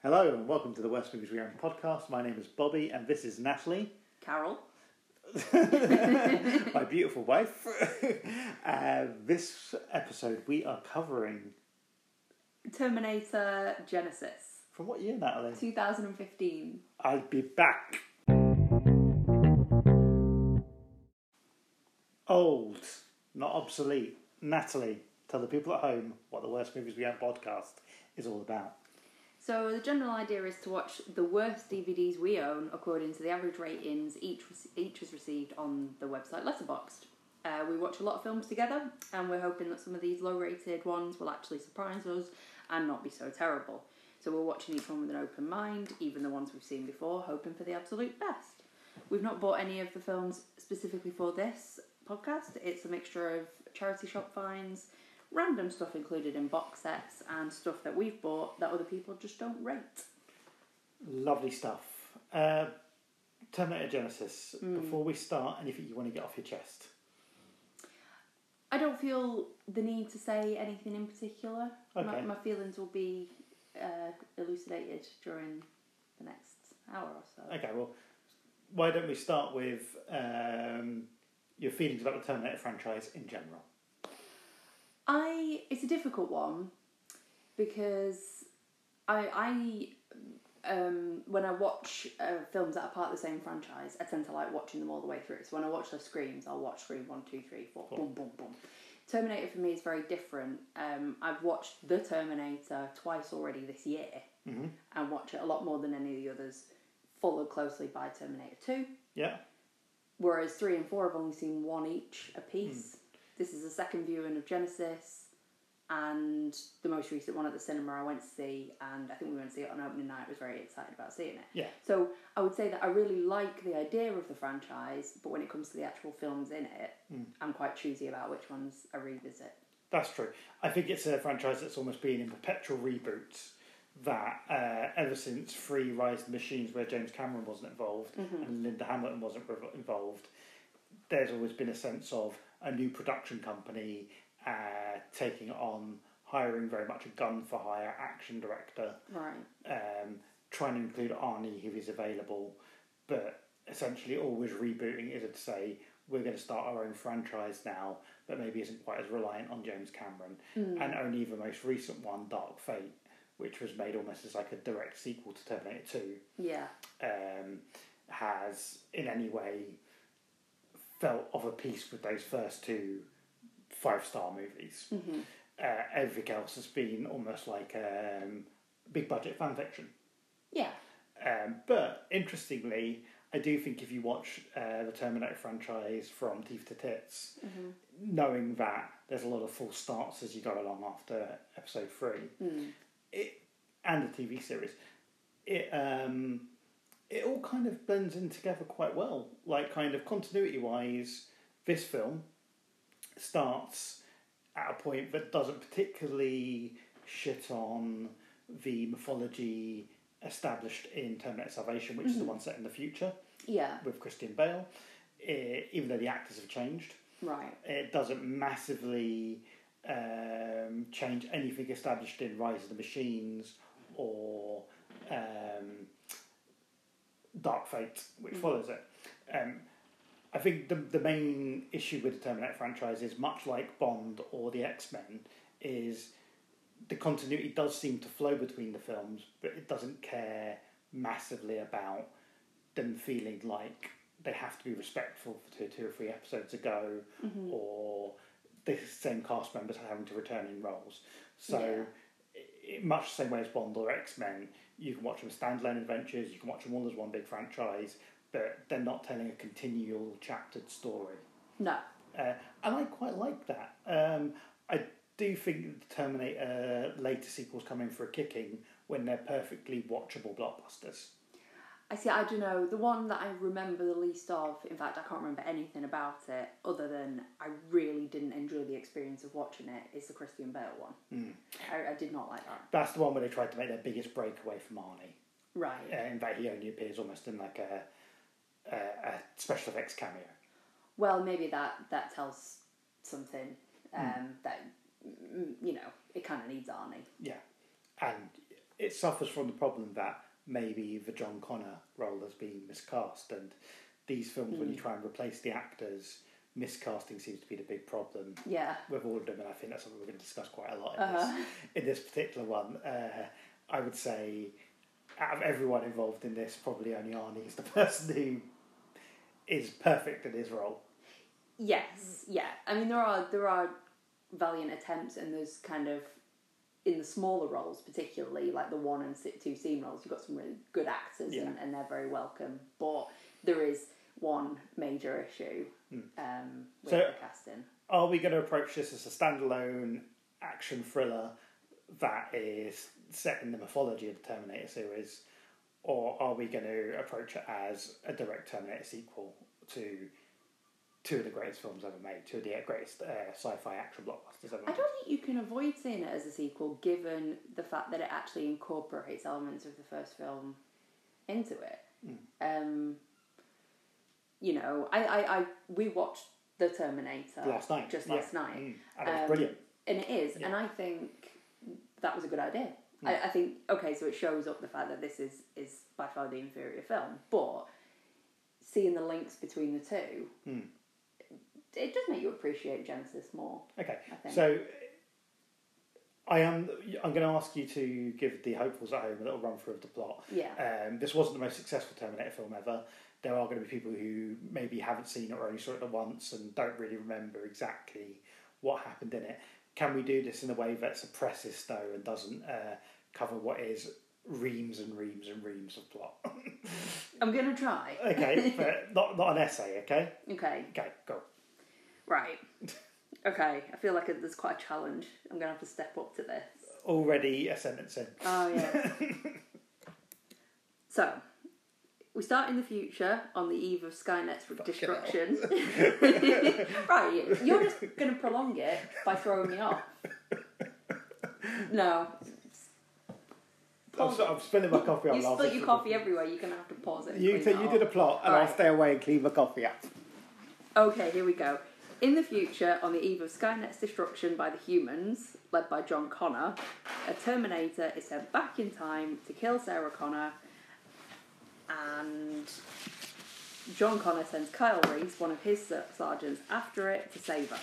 Hello and welcome to the Worst Movies We Own podcast. My name is Bobby and this is Natalie, Carol. my beautiful wife. uh, this episode we are covering Terminator Genisys, from what year, Natalie? 2015. I'll be back. Old, not obsolete. Natalie, tell the people at home what the Worst Movies We Own podcast is all about. So the general idea is to watch the worst DVDs we own according to the average ratings each each has received on the website Letterboxd. Uh, we watch a lot of films together, and we're hoping that some of these low-rated ones will actually surprise us and not be so terrible. So we're watching each one with an open mind, even the ones we've seen before, hoping for the absolute best. We've not bought any of the films specifically for this podcast. It's a mixture of charity shop finds, random stuff included in box sets, and stuff that we've bought that other people just don't rate. Lovely stuff. Uh, Terminator Genisys. Before we start, anything you want to get off your chest? I don't feel the need to say anything in particular. My, Okay. my feelings will be uh, elucidated during the next hour or so. Okay, well, why don't we start with um, your feelings about the Terminator franchise in general? I it's a difficult one because I I um, when I watch uh, films that are part of the same franchise, I tend to like watching them all the way through. So when I watch the screams, I'll watch Scream one, two, three, four, boom, boom, boom. Terminator for me is very different. Um, I've watched the Terminator twice already this year, and watch it a lot more than any of the others. Followed closely by Terminator Two. Yeah, Whereas three and four, I've only seen one each a piece. This is the second viewing of Genisys, and the most recent one at the cinema I went to see, and I think we went to see it on opening night. I was very excited about seeing it. yeah. So I would say that I really like the idea of the franchise, but when it comes to the actual films in it, I'm quite choosy about which ones I revisit. That's true. I think it's a franchise that's almost been in perpetual reboots. That uh, ever since Free Rise of the Machines, where James Cameron wasn't involved and Linda Hamilton wasn't involved, there's always been a sense of a new production company uh, taking on hiring very much a gun for hire action director, Right. um, trying to include Arnie who is available, but essentially always rebooting it to say we're going to start our own franchise now, but maybe isn't quite as reliant on James Cameron. And only the most recent one, Dark Fate, which was made almost as like a direct sequel to Terminator Two, Yeah. um, has in any way felt of a piece with those first two five star movies. Uh, everything else has been almost like um, big budget fan fiction. Yeah. Um, but interestingly, I do think if you watch uh, the Terminator franchise from teeth to tits, knowing that there's a lot of false starts as you go along after episode three, it and the TV series, it um, it all kind of blends in together quite well. Like kind of continuity wise, this film starts at a point that doesn't particularly shit on the mythology established in Terminator Salvation, which is the one set in the future Yeah. with Christian Bale. Eh, even though the actors have changed, Right. it doesn't massively um, change anything established in Rise of the Machines or um, Dark Fate, which follows it. Um, I think the the main issue with the Terminator franchise is much like Bond or the X Men, is the continuity does seem to flow between the films, but it doesn't care massively about them feeling like they have to be respectful to two or three episodes ago, or the same cast members having to return in roles. So, i much the same way as Bond or X Men, you can watch them as standalone adventures, you can watch them all as one big franchise, but they're not telling a continual chaptered story. No. Uh, and I quite like that. Um, I do think the Terminator later sequels come in for a kicking when they're perfectly watchable blockbusters. I see. I don't know. The one that I remember the least of, in fact, I can't remember anything about it other than I really didn't enjoy the experience of watching it. Is the Christian Bale one? I, I did not like that. That's the one where they tried to make their biggest breakaway from Arnie. Right. Uh, in fact, he only appears almost in like a, a, a special effects cameo. Well, maybe that that tells something um, that mm, you know it kind of needs Arnie. Yeah, and it suffers from the problem that maybe the John Connor role has been miscast, and these films, when you try and replace the actors, miscasting seems to be the big problem Yeah. with all of them, and I think that's something we're going to discuss quite a lot in, Uh-huh. this, in this particular one. Uh, I would say, out of everyone involved in this, probably only Arnie is the person who is perfect in his role. Yes, yeah. I mean, there are there are valiant attempts, and there's kind of in the smaller roles, particularly like the one and two scene roles, you've got some really good actors, Yeah. and, and they're very welcome. But there is one major issue um, with So- the casting. Are we going to approach this as a standalone action thriller that is set in the mythology of the Terminator series, or are we going to approach it as a direct Terminator sequel to two of the greatest films ever made, two of the greatest uh, sci-fi action blockbusters ever I don't think you can avoid seeing it as a sequel, given the fact that it actually incorporates elements of the first film into it. Um, you know, I, I, I we watched the Terminator Last night, just yeah. last night, Mm, and it was Um, brilliant. and it is, and I think that was a good idea. I, I think okay, so it shows up the fact that this is is by far the inferior film, but seeing the links between the two, Hmm. It does make you appreciate Genisys more. Okay, I think. so I am. I'm going to ask you to give the hopefuls at home a little run through of the plot. Yeah. Um, this wasn't the most successful Terminator film ever. There are going to be people who maybe haven't seen it or only saw it once and don't really remember exactly what happened in it. Can we do this in a way that suppresses though and doesn't uh, cover what is reams and reams and reams of plot? I'm gonna try. okay, but not not an essay. Okay, Okay. okay, go. Right. Okay. I feel like there's quite a challenge. I'm gonna have to step up to this. Already a sentence in. Oh yeah. so, we start in the future on the eve of Skynet's destruction. right, you're just going to prolong it by throwing me off. No. I'm, I'm spilling my coffee on. You I'll spilt just- your coffee everywhere. You're going to have to pause it. and You, clean that you did a plot, and I'll Alright. stay away and clean my coffee up. Okay, here we go. In the future, on the eve of Skynet's destruction by the humans, led by John Connor, a Terminator is sent back in time to kill Sarah Connor, and John Connor sends Kyle Reese, one of his ser- sergeants, after it to save her.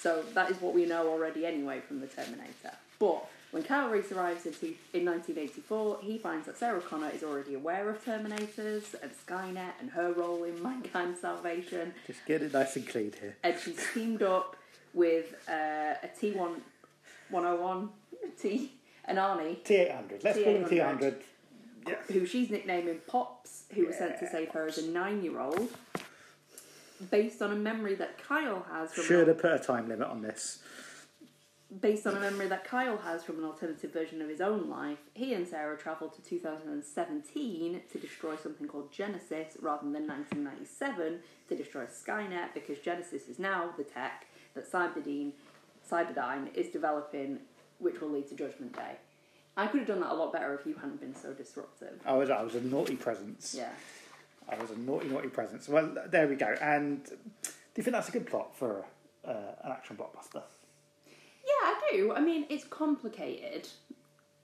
So that is what we know already anyway from the Terminator. But when Kyle Reese arrives in, two, in 1984, he finds that Sarah Connor is already aware of Terminators and Skynet and her role in mankind's salvation, Just get it nice and clean here. and she's teamed up with uh, a T1 101 T and Arnie, T800. Let's call him T800. T800. Who she's nicknaming Pops, who was sent to save her as a nine-year-old, based on a memory that Kyle has from Should have put a time limit on this. Based on a memory that Kyle has from an alternative version of his own life. He and Sarah travel to 2017 to destroy something called Genisys rather than 1997 to destroy Skynet because Genisys is now the tech that Cyberdyne, Cyberdyne is developing, which will lead to Judgment Day. I could have done that a lot better if you hadn't been so disruptive. I was, I was a naughty presence. Yeah. I was a naughty, naughty presence. Well, there we go. And do you think that's a good plot for uh, an action blockbuster? I do. I mean, it's complicated,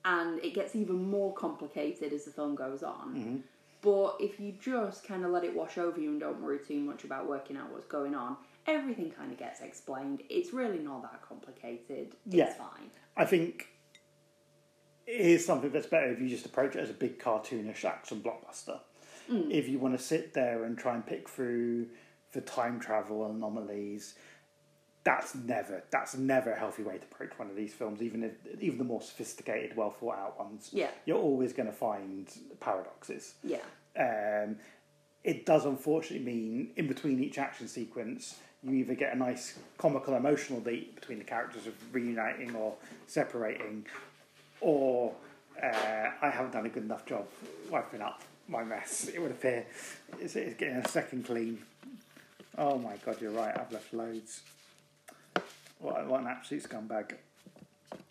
and it gets even more complicated as the film goes on. Mm-hmm. But if you just kind of let it wash over you and don't worry too much about working out what's going on, everything kind of gets explained. It's really not that complicated. It's Yeah. fine. I think here's something that's better if you just approach it as a big cartoonish action blockbuster. Mm. If you want to sit there and try and pick through the time travel anomalies, that's never that's never a healthy way to approach one of these films. Even if even the more sophisticated, well thought out ones, Yeah. you're always going to find paradoxes. Yeah. Um, it does unfortunately mean in between each action sequence, you either get a nice comical emotional beat between the characters of reuniting or separating, or uh, I haven't done a good enough job wiping up my mess. It would appear it's, it's getting a second clean. Oh my god, you're right. I've left loads. What, what an absolute scumbag.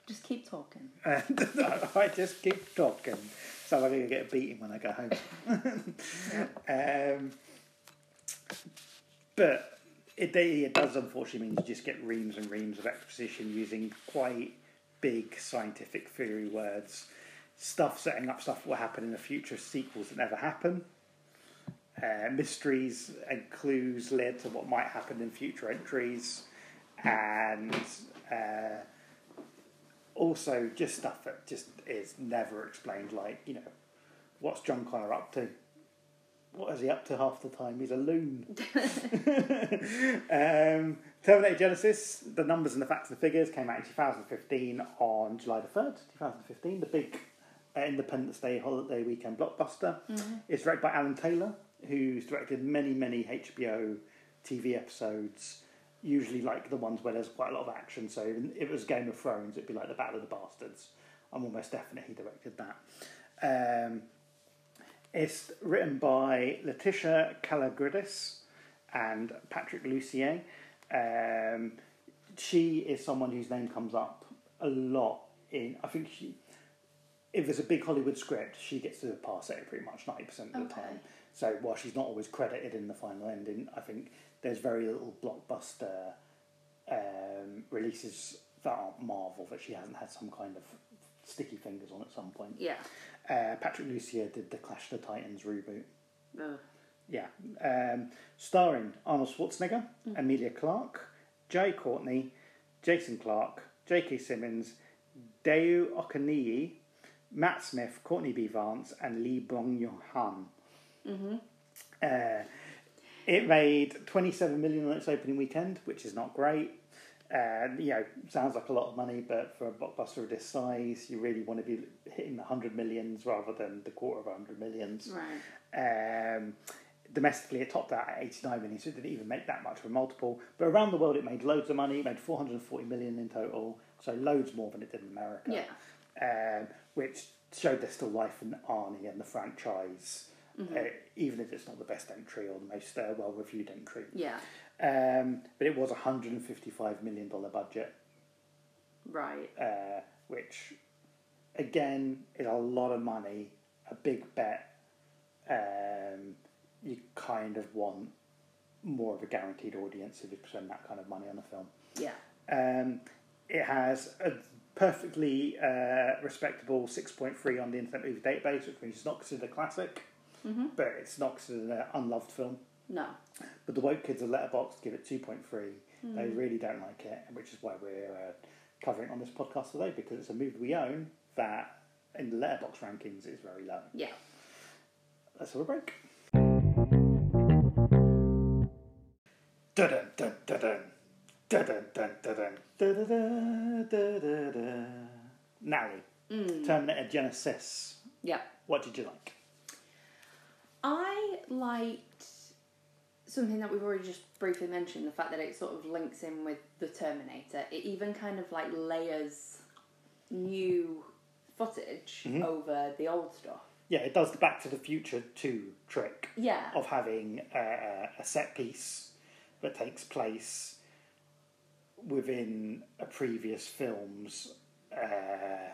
Just keep talking. And I just keep talking. So I'm going to get a beating when I go home. um, but it, it does unfortunately mean you just get reams and reams of exposition using quite big scientific theory words. stuff setting up stuff that will happen in the future, sequels that never happen. Uh, mysteries and clues led to what might happen in future entries, and uh, also just stuff that just is never explained. Like you know, what's John Connor up to? What is he up to half the time? He's a loon. um, Terminator Genesis, the numbers and the facts and the figures came out in 2015 on July the 3rd, 2015. The big uh, Independence Day holiday weekend blockbuster. It's directed by Alan Taylor, who's directed many, many HBO TV episodes, usually like the ones where there's quite a lot of action. So if it was Game of Thrones, it'd be like the Battle of the Bastards. I'm almost definite he directed that. Um, it's written by Letitia Kalogridis and Patrick Lussier. Um, she is someone whose name comes up a lot in. I think she, if there's a big Hollywood script, she gets to pass it pretty much ninety percent of the time. So while she's not always credited in the final ending, I think there's very little blockbuster um, releases that aren't Marvel that she hasn't had some kind of sticky fingers on at some point. Yeah. Uh, Patrick Lussier did the Clash of the Titans reboot. Yeah. Um, starring Arnold Schwarzenegger, Emilia Clarke, Jai Courtney, Jason Clarke, J.K. Simmons, Dayo Okeniyi, Matt Smith, Courtney B. Vance, and Lee Byung-hun. Mm-hmm. Uh, it made 27 million on its opening weekend, which is not great. Uh, you know, sounds like a lot of money, but for a blockbuster of this size, you really want to be hitting the 100 millions rather than the quarter of a 100 millions. Right. Um, domestically, it topped out at 89 million, so it didn't even make that much of a multiple. But around the world, it made loads of money. It made 440 million in total, so loads more than it did in America. Yeah. Um, which showed there's still life in Arnie and the franchise, uh, even if it's not the best entry or the most uh, well reviewed entry. Yeah. Um, but it was a $155 million budget, Right. uh, which again is a lot of money, a big bet. Um, you kind of want more of a guaranteed audience if you spend that kind of money on a film. Yeah. Um, it has a perfectly uh, respectable 6.3 on the Internet Movie Database, which means it's not considered a classic, Mm-hmm. but it's not considered an unloved film. No. But the woke kids at Letterboxd give it 2.3. Hmm. They really don't like it, which is why we're uh, covering it on this podcast today, because it's a movie we own that in the Letterboxd rankings is very low. Yeah. Let's have a break. Dun dun dun dun dun dun dun dun dun dun dun dun Natalie, Mm. Terminator Genisys. Yeah. What did you like? I liked something that we've already just briefly mentioned the fact that it sort of links in with the Terminator. It even kind of like layers new footage Mhm. over the old stuff. Yeah, it does the Back to the Future 2 trick Yeah. of having a, a set piece that takes place within a previous film's uh,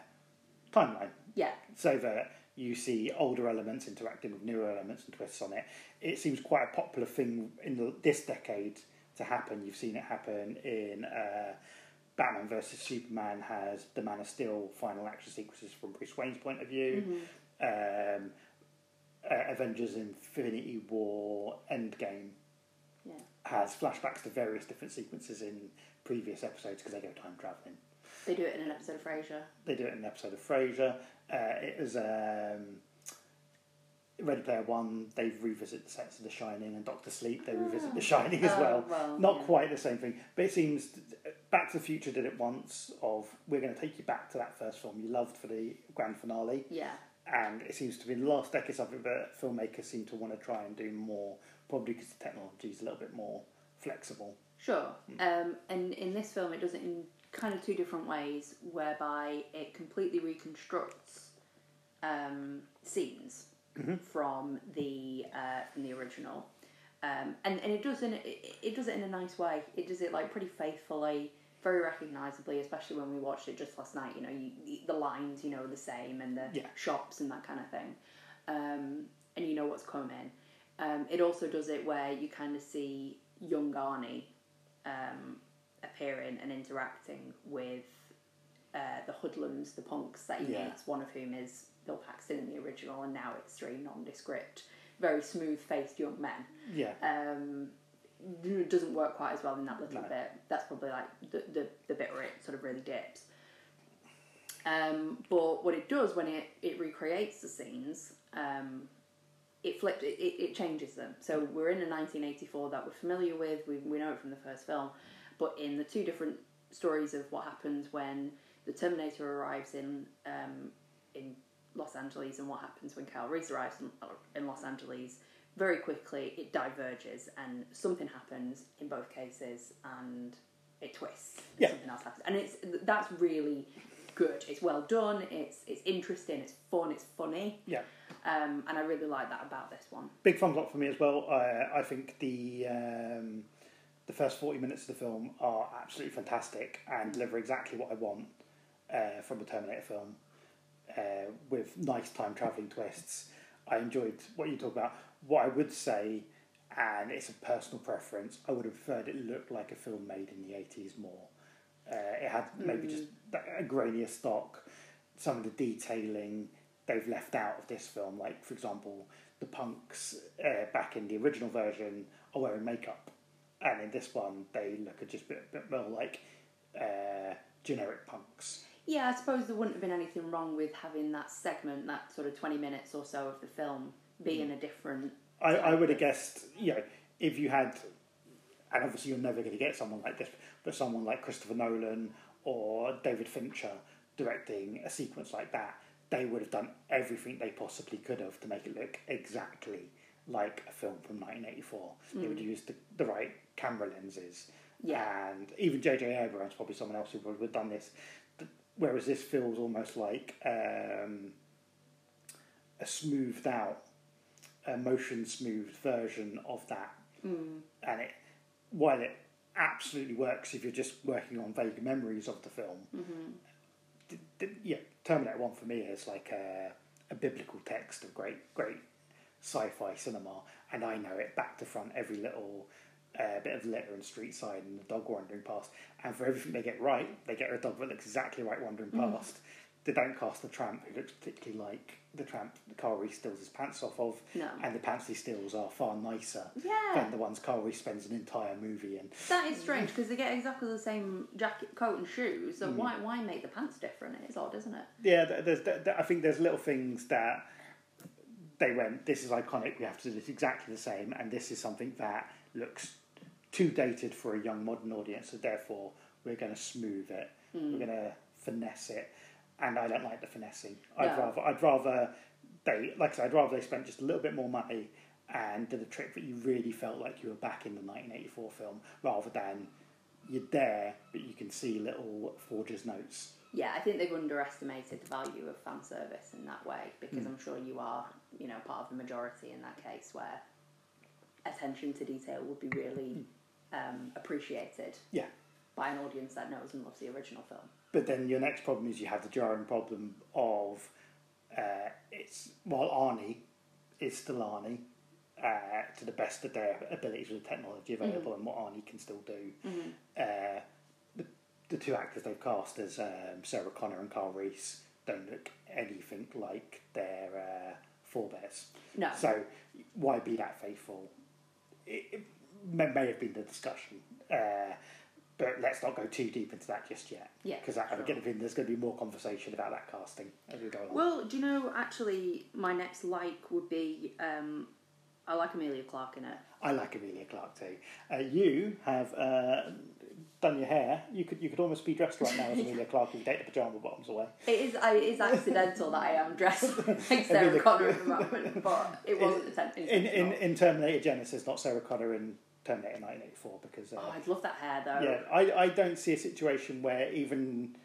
timeline. Yeah. so that you see older elements interacting with newer elements and twists on it. It seems quite a popular thing in the, this decade to happen. You've seen it happen in uh, Batman versus Superman has the Man of Steel final action sequences from Bruce Wayne's point of view. Um, uh, Avengers Infinity War Endgame Yeah. has flashbacks to various different sequences in previous episodes because they go time traveling. They do it in an episode of Frasier. They do it in an episode of Frasier. Uh, it was um, Ready Player One. They revisit the sets of The Shining and Doctor Sleep. They revisit The Shining as Oh, well. well, Not yeah. quite the same thing, but it seems Back to the Future did it once. Of we're going to take you back to that first film you loved for the grand finale, Yeah. and it seems to be the last decade something that filmmakers seem to want to try and do more. Probably because the technology is a little bit more flexible. Sure. Um, and in this film, it doesn't in kind of two different ways, whereby it completely reconstructs um, scenes from the uh, from the original, um, and and it does in it, it does it in a nice way. It does it like pretty faithfully, very recognisably, especially when we watched it just last night. You know, you, the lines you know are the same, and the Yeah. shops and that kind of thing, um, and you know what's coming. Um, it also does it where you kind of see young Arnie um, appearing and interacting with uh, the hoodlums, the punks that he Yeah. meets, one of whom is Bill Paxton in the original, and now it's three nondescript, very smooth faced young men. Yeah. Um, it doesn't work quite as well in that little No. bit. That's probably like the, the, the bit where it sort of really dips. Um, but what it does when it, it recreates the scenes, um, it flips, it, it, it changes them. So we're in a 1984 that we're familiar with, we, we know it from the first film, but in the two different stories of what happens when the Terminator arrives in um, in Los Angeles and what happens when Kyle Reese arrives in, in Los Angeles, very quickly it diverges and something happens in both cases and it twists. and Yeah. Something else happens, and it's that's really good. It's well done. It's it's interesting. It's fun. It's funny. Yeah. Um, and I really like that about this one. Big thumbs up for me as well. I I think the um, the first forty minutes of the film are absolutely fantastic and deliver exactly what I want uh, from a Terminator film, uh, with nice time traveling twists. I enjoyed what you talk about. What I would say, and it's a personal preference, I would have preferred it looked like a film made in the eighties more. Uh, it had maybe just a grainier stock. Some of the detailing they've left out of this film, like for example, the punks uh, back in the original version are wearing makeup, and in this one they look just a bit, bit more like uh, generic punks. Yeah, I suppose there wouldn't have been anything wrong with having that segment, that sort of 20 minutes or so of the film, being a different. I, I would have guessed, you know, if you had, and obviously you're never going to get someone like this, but someone like Christopher Nolan or David Fincher directing a sequence like that, they would have done everything they possibly could have to make it look exactly like a film from 1984. They would use the, the right camera lenses. Yeah. And even J.J. Abrams, probably someone else who would have done this. Whereas this feels almost like um, a smoothed out a motion smoothed version of that. Mm. And it, while it absolutely works if you're just working on vague memories of the film, Mm-hmm. d- d- yeah, Terminator One for me is like a, a biblical text of great, great sci-fi cinema, and I know it back to front, every little uh, bit of litter and street sign and the dog wandering past. And for everything they get right, they get a dog that looks exactly right wandering past. They don't cast the tramp who looks particularly like the tramp Carl Reese steals his pants off of, No. and the pants he steals are far nicer Yeah. than the ones Carl Reese spends an entire movie in. That is strange because they get exactly the same jacket, coat, and shoes. Mm. So why why make the pants different? It's odd, isn't it? Yeah, there's, th- th- I think there's little things that they went, this is iconic, we have to do this exactly the same, and this is something that looks too dated for a young modern audience, so therefore we're going to smooth it, hmm. we're going to finesse it, and I don't like the finessing. I'd rather, I'd rather they, like I said, I'd rather they spent just a little bit more money and did a trick that you really felt like you were back in the 1984 film, rather than you're there, but you can see little forger's notes. Yeah, I think they've underestimated the value of fan service in that way because Mm. I'm sure you are, you know, part of the majority in that case where attention to detail would be really um, appreciated Yeah. by an audience that knows and loves the original film. But then your next problem is you have the jarring problem of uh, it's while Arnie is still Arnie uh, to the best of their abilities with the technology available and what Arnie can still do. Uh, the, two actors they've cast as um, Sarah Connor and Carl Reese don't look anything like their uh, forebears. No. So why be that faithful? It, it may, may have been the discussion, uh, but let's not go too deep into that just yet. Yeah, because I'm getting there's going to be more conversation about that casting as we go along. Well, do you know, actually, my next like would be um, I like Emilia Clarke in it. I like Emilia Clarke too. Uh, you have uh, done your hair. You could you could almost be dressed right now as Emilia Clarke if you take the pajama bottoms away. It is, I, it is accidental that I am dressed like Sarah Connor at the moment, but it wasn't inten- In, in, in Terminator Genisys, not Sarah Connor in Terminator 1984 because uh, Oh, I'd love that hair though. yeah, I, I don't see a situation where even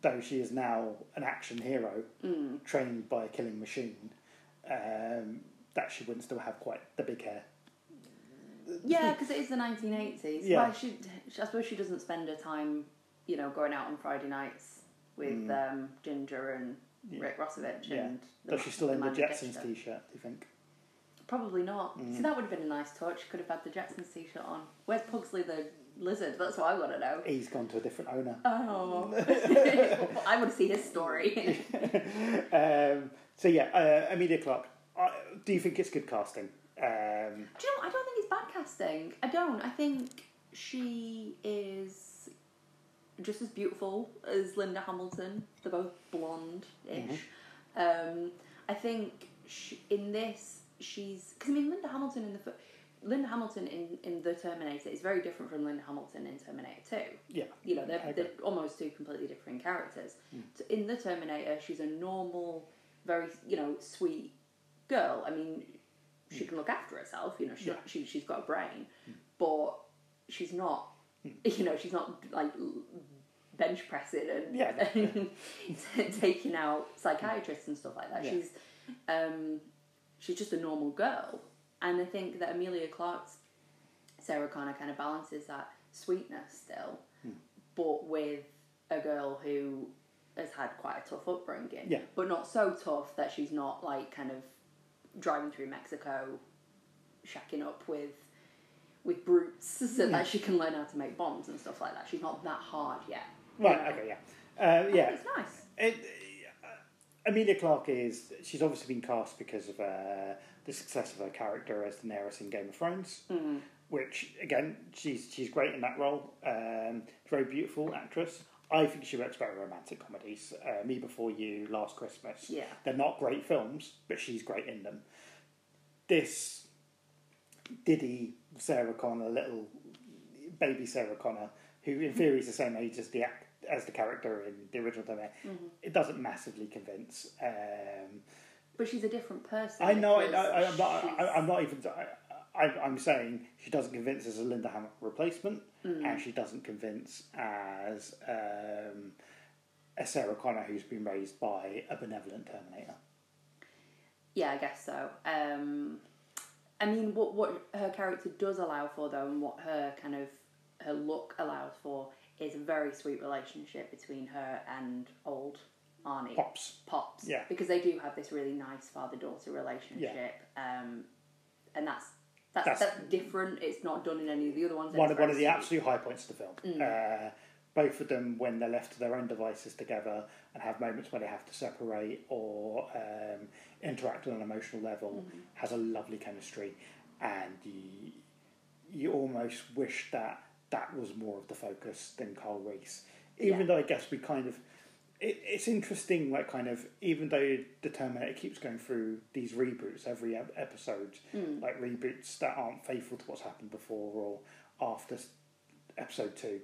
though she is now an action hero Mm. trained by a killing machine, um, that she wouldn't still have quite the big hair. Yeah, because it is the 1980s. Yeah. Well, she, I suppose she doesn't spend her time, you know, going out on Friday nights with um, Ginger and Mm. Yeah. Rick Rossovich Yeah. and Does she still in the Jetsons t-shirt? Do you think? Probably not. Mm. See, that would have been a nice touch. Could have had the Jetsons t-shirt on. Where's Pugsley the Lizard. That's what I want to know. He's gone to a different owner. Oh, I want to see his story. um, so yeah, uh, Emilia Clarke. Uh, do you think it's good casting? Um, Do you know? I don't think it's bad casting. I don't. I think she is just as beautiful as Linda Hamilton. They're both blonde-ish. Um, I think she, in this, she's because I mean Linda Hamilton in the Linda Hamilton in, in the Terminator is very different from Linda Hamilton in Terminator Two. yeah, You know, they're, they're almost two completely different characters. So in the Terminator, she's a normal, very you know sweet girl. I mean, she can look after herself. You know, she, Yeah. she she's got a brain, but she's not. You know, she's not like bench pressing and, Yeah. and taking out psychiatrists and stuff like that. Yeah. She's um, she's just a normal girl, and I think that Emilia Clarke's Sarah Connor kind of balances that sweetness still, but with a girl who has had quite a tough upbringing. Yeah. But not so tough that she's not like kind of driving through Mexico, shacking up with with brutes so that she can learn how to make bombs and stuff like that. She's not that hard yet. right. you know? Okay, yeah, uh, yeah. It's nice. It, uh, Emilia Clarke is she's obviously been cast because of uh, the success of her character as Daenerys in Game of Thrones, Mm-hmm. which again she's she's great in that role. Um, very beautiful actress. I think she works in romantic comedies. Uh, Me Before You, Last Christmas. Yeah. They're not great films, but she's great in them. This Diddy Sarah Connor, little baby Sarah Connor, who in theory is the same age as the act, as the character in the original Terminator, Mm-hmm. it doesn't massively convince. Um, But she's a different person. I know. I, I, I'm, not. I, I'm not even. I, I, I'm saying she doesn't convince as a Linda Hamilton replacement, Mm. and she doesn't convince as um, a Sarah Connor who's been raised by a benevolent Terminator. Yeah, I guess so. Um, I mean, what what her character does allow for, though, and what her kind of her look allows for, is a very sweet relationship between her and old Arnie Pops. Pops. Yeah. because they do have this really nice father daughter relationship, um, and that's. That's, That's- that's, different. It's not done in any of the other ones. One of one of the absolute high points of the film. Uh, both of them, when they're left to their own devices together and have moments where they have to separate or um, interact on an emotional level, has a lovely chemistry, and you you almost wish that that was more of the focus than Carl Reese. Even Yeah. though I guess we kind of. It, it's interesting, like kind of, even though the Terminator keeps going through these reboots every ep- episode, like reboots that aren't faithful to what's happened before or after episode two.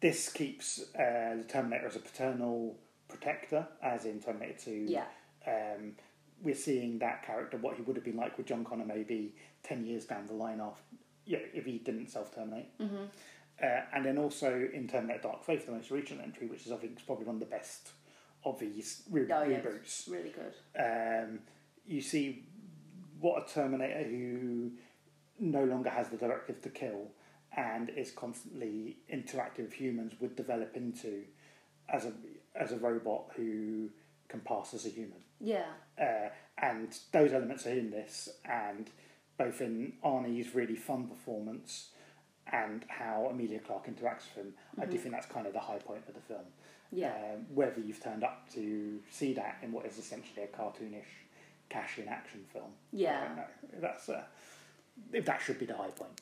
This keeps uh, the Terminator as a paternal protector, as in Terminator Two. Yeah. Um, we're seeing that character, what he would have been like with John Connor, maybe ten years down the line, after yeah, if he didn't self-terminate. Mm-hmm. Uh, and then also in Terminator Dark Fate, the most recent entry, which is I think is probably one of the best of these re- Oh, yeah, reboots really good. um, you see what a Terminator who no longer has the directive to kill and is constantly interacting with humans would develop into as a as a robot who can pass as a human. Yeah, Uh, and those elements are in this, and both in Arnie's really fun performance and how Emilia Clarke interacts with him. I do think that's kind of the high point of the film. Yeah. Um, whether you've turned up to see that in what is essentially a cartoonish cash-in action film. Yeah. I don't know. That's uh, if that should be the high point.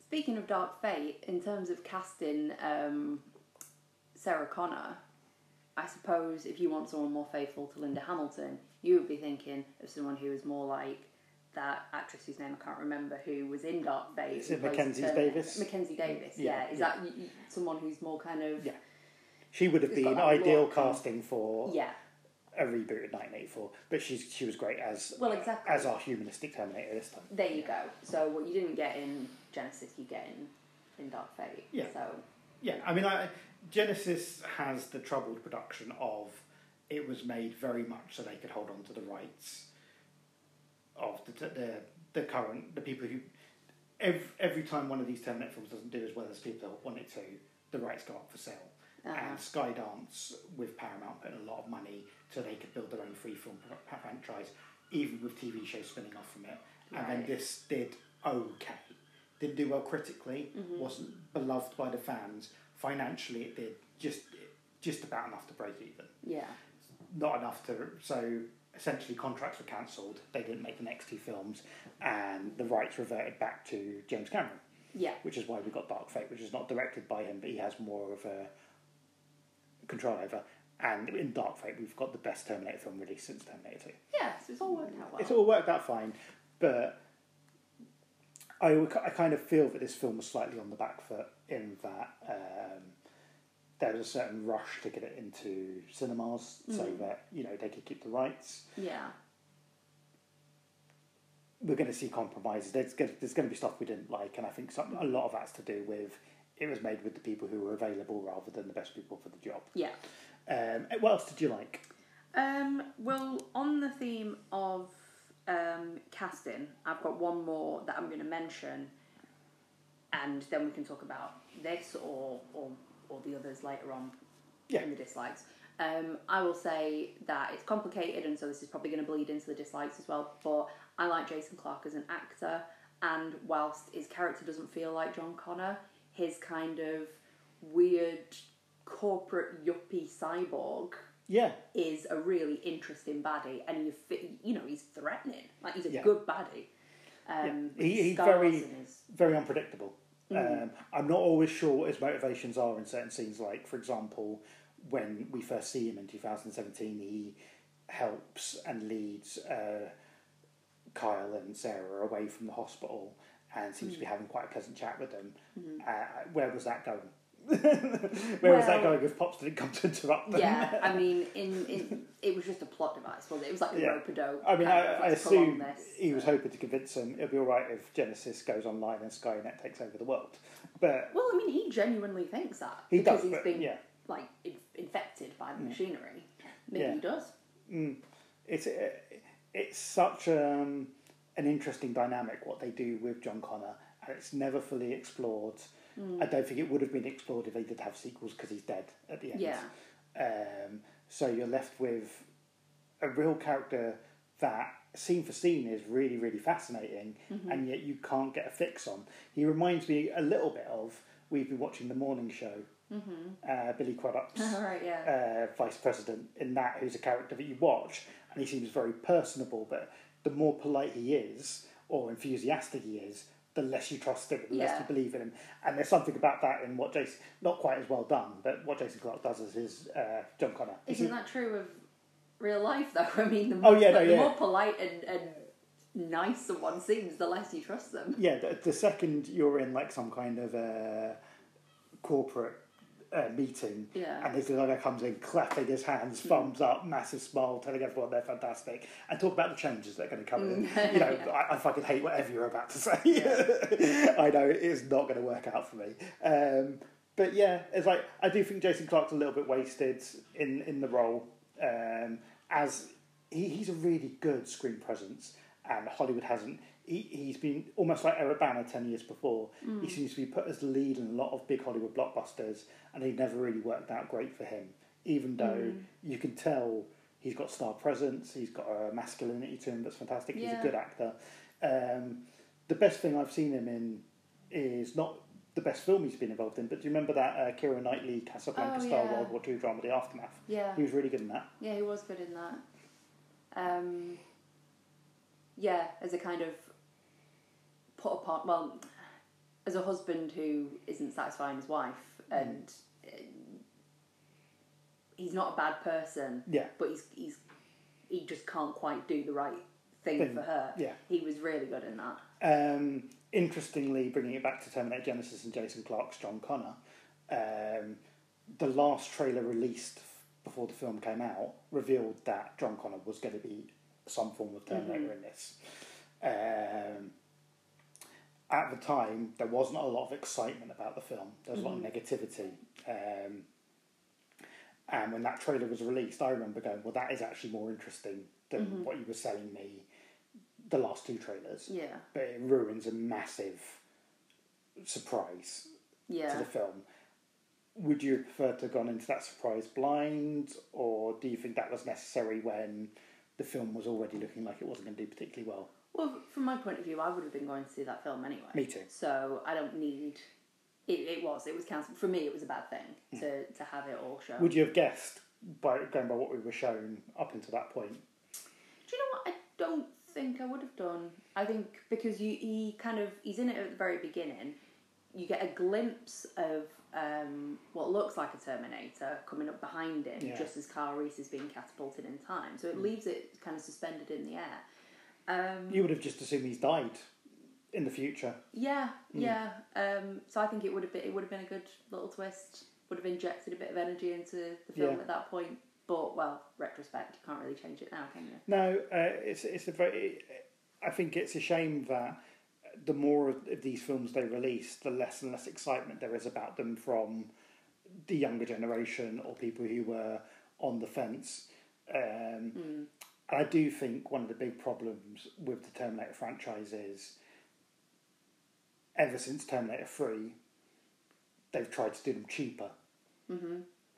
Speaking of Dark Fate, in terms of casting um, Sarah Connor, I suppose if you want someone more faithful to Linda Hamilton, you would be thinking of someone who is more like that actress whose name I can't remember who was in Dark Fate. Is it Mackenzie. Davis? Mackenzie Davis, Yeah, yeah. Is yeah. that y- y- someone who's more kind of. Yeah. She would have been ideal casting for Yeah. a reboot of 1984, but she's she was great as Well, exactly. as our humanistic Terminator this time. There you go. So what you didn't get in Genisys, you get in, in Dark Fate. Yeah. So Yeah, I mean, I, Genisys has the troubled production of it was made very much so they could hold on to the rights of the the, the current the people who every, every time one of these Terminator films doesn't do as well as people want it to, the rights go up for sale. Uh-huh. And Skydance with Paramount put in a lot of money so they could build their own free film franchise, even with TV shows spinning off from it. And then this did okay. Didn't do well critically. Mm-hmm. Wasn't beloved by the fans. Financially, it did just just about enough to break even. Yeah. Not enough to so essentially contracts were cancelled. They didn't make the next two films, and the rights reverted back to James Cameron, Yeah. which is why we got Dark Fate, which is not directed by him, but he has more of a control over. And in Dark Fate, we've got the best Terminator film released since Terminator Two. Yeah. So it's all worked out well. It's all worked out fine, but I, I kind of feel that this film was slightly on the back foot in that um, there was a certain rush to get it into cinemas so that you know they could keep the rights. yeah. We're going to see compromises. There's going, there's going to be stuff we didn't like, and I think some, a lot of that's to do with it was made with the people who were available rather than the best people for the job. Yeah. Um, what else did you like? Um, well, on the theme of um, casting, I've got one more that I'm going to mention, and then we can talk about this or or, or the others later on Yeah. in the dislikes. Um, I will say that it's complicated, and so this is probably going to bleed into the dislikes as well. But I like Jason Clarke as an actor, and whilst his character doesn't feel like John Connor, his kind of weird corporate yuppie cyborg Yeah, is a really interesting baddie, and you fi- you know he's threatening, like he's a Yeah. good baddie. Um, Yeah. He- he's very- his- very unpredictable. Um, I'm not always sure what his motivations are in certain scenes. Like, for example, when we first see him in 2017, he helps and leads uh, Kyle and Sarah away from the hospital and seems to be having quite a pleasant chat with them. Uh, where was that going? where was that Well- going if Pops didn't come to interrupt them? yeah, I mean, in, in it was just a plot device, wasn't it? It was like a Yeah. rope a dope. I mean, I, of, I assume this. he was hoping to convince them it'll be all right if Genisys goes online and Skynet takes over the world. But Well, I mean, he genuinely thinks that He because does, he's but, been yeah. like in, infected by the mm. machinery. Maybe Yeah. he does. Mm. it's uh, it's such um, an interesting dynamic what they do with John Connor, and it's never fully explored. I don't think it would have been explored if they did have sequels because he's dead at the end. Yeah. Um, so you're left with a real character that scene for scene is really really fascinating, and yet you can't get a fix on. He reminds me a little bit of we've been watching the morning show. Uh, Billy Crudup's right, yeah. uh, vice president in that, who's a character that you watch, and he seems very personable. But the more polite he is, or enthusiastic he is, the less you trust him, the less you believe in him. And there's something about that in what Jason, not quite as well done, but what Jason Clarke does as his uh, John Connor. Isn't a- that true of real life, though? I mean, the Oh, more, yeah, no, the yeah. more polite and, and nice someone seems, the less you trust them. yeah, the, the second you're in like some kind of uh, corporate uh, meeting, Yeah. and this guy comes in clapping his hands, thumbs up, massive smile, telling everyone they're fantastic, and talk about the changes that are going to come in. You know, Yeah. I, I fucking hate whatever you're about to say. I know it is not going to work out for me. Um, but yeah, it's like I do think Jason Clarke's a little bit wasted in in the role, um, as he, he's a really good screen presence, and Hollywood hasn't. He, he's been almost like Eric Bana 10 years before. He seems to be put as the lead in a lot of big Hollywood blockbusters, and he never really worked out great for him, even though you can tell he's got star presence, he's got a masculinity to him that's fantastic, he's a good actor. Um, the best thing I've seen him in is not the best film he's been involved in, but do you remember that uh, Keira Knightley Casablanca Oh, style yeah. World War II drama, The Aftermath? Yeah. He was really good in that. Yeah, he was good in that. Um, yeah, as a kind of put upon, well, as a husband who isn't satisfying his wife, and uh, he's not a bad person, Yeah. but he's he's he just can't quite do the right thing Thing, for her. yeah. he was really good in that. Um, interestingly, bringing it back to Terminator Genisys and Jason Clarke's John Connor, um, the last trailer released f- before the film came out revealed that John Connor was going to be some form of Terminator in this. Um, at the time, there wasn't a lot of excitement about the film. There was a lot of negativity. Um, and when that trailer was released, I remember going, "Well, that is actually more interesting than what you were selling me the last two trailers." Yeah, but it ruins a massive surprise to the film. Would you prefer to have gone into that surprise blind, or do you think that was necessary when the film was already looking like it wasn't going to do particularly well. Well, from my point of view, I would have been going to see that film anyway. Me too. So I don't need. It, it was. It was cancelled. For me, it was a bad thing to, to have it all shown. Would you have guessed by going by what we were shown up until that point? Do you know what? I don't think I would have done. I think because you he kind of he's in it at the very beginning. You get a glimpse of um, what looks like a Terminator coming up behind him Yeah. just as Carl Reese is being catapulted in time. So it leaves it kind of suspended in the air. Um, You would have just assumed he's died in the future. Yeah, Hmm. yeah. Um, so I think it would have been it would have been a good little twist. Would have injected a bit of energy into the film Yeah. at that point. But well, retrospect, you can't really change it now, can you? No, uh, it's it's a very. I think it's a shame that the more of these films they release, the less and less excitement there is about them from the younger generation or people who were on the fence. Um, I do think one of the big problems with the Terminator franchise is ever since Terminator 3, they've tried to do them cheaper.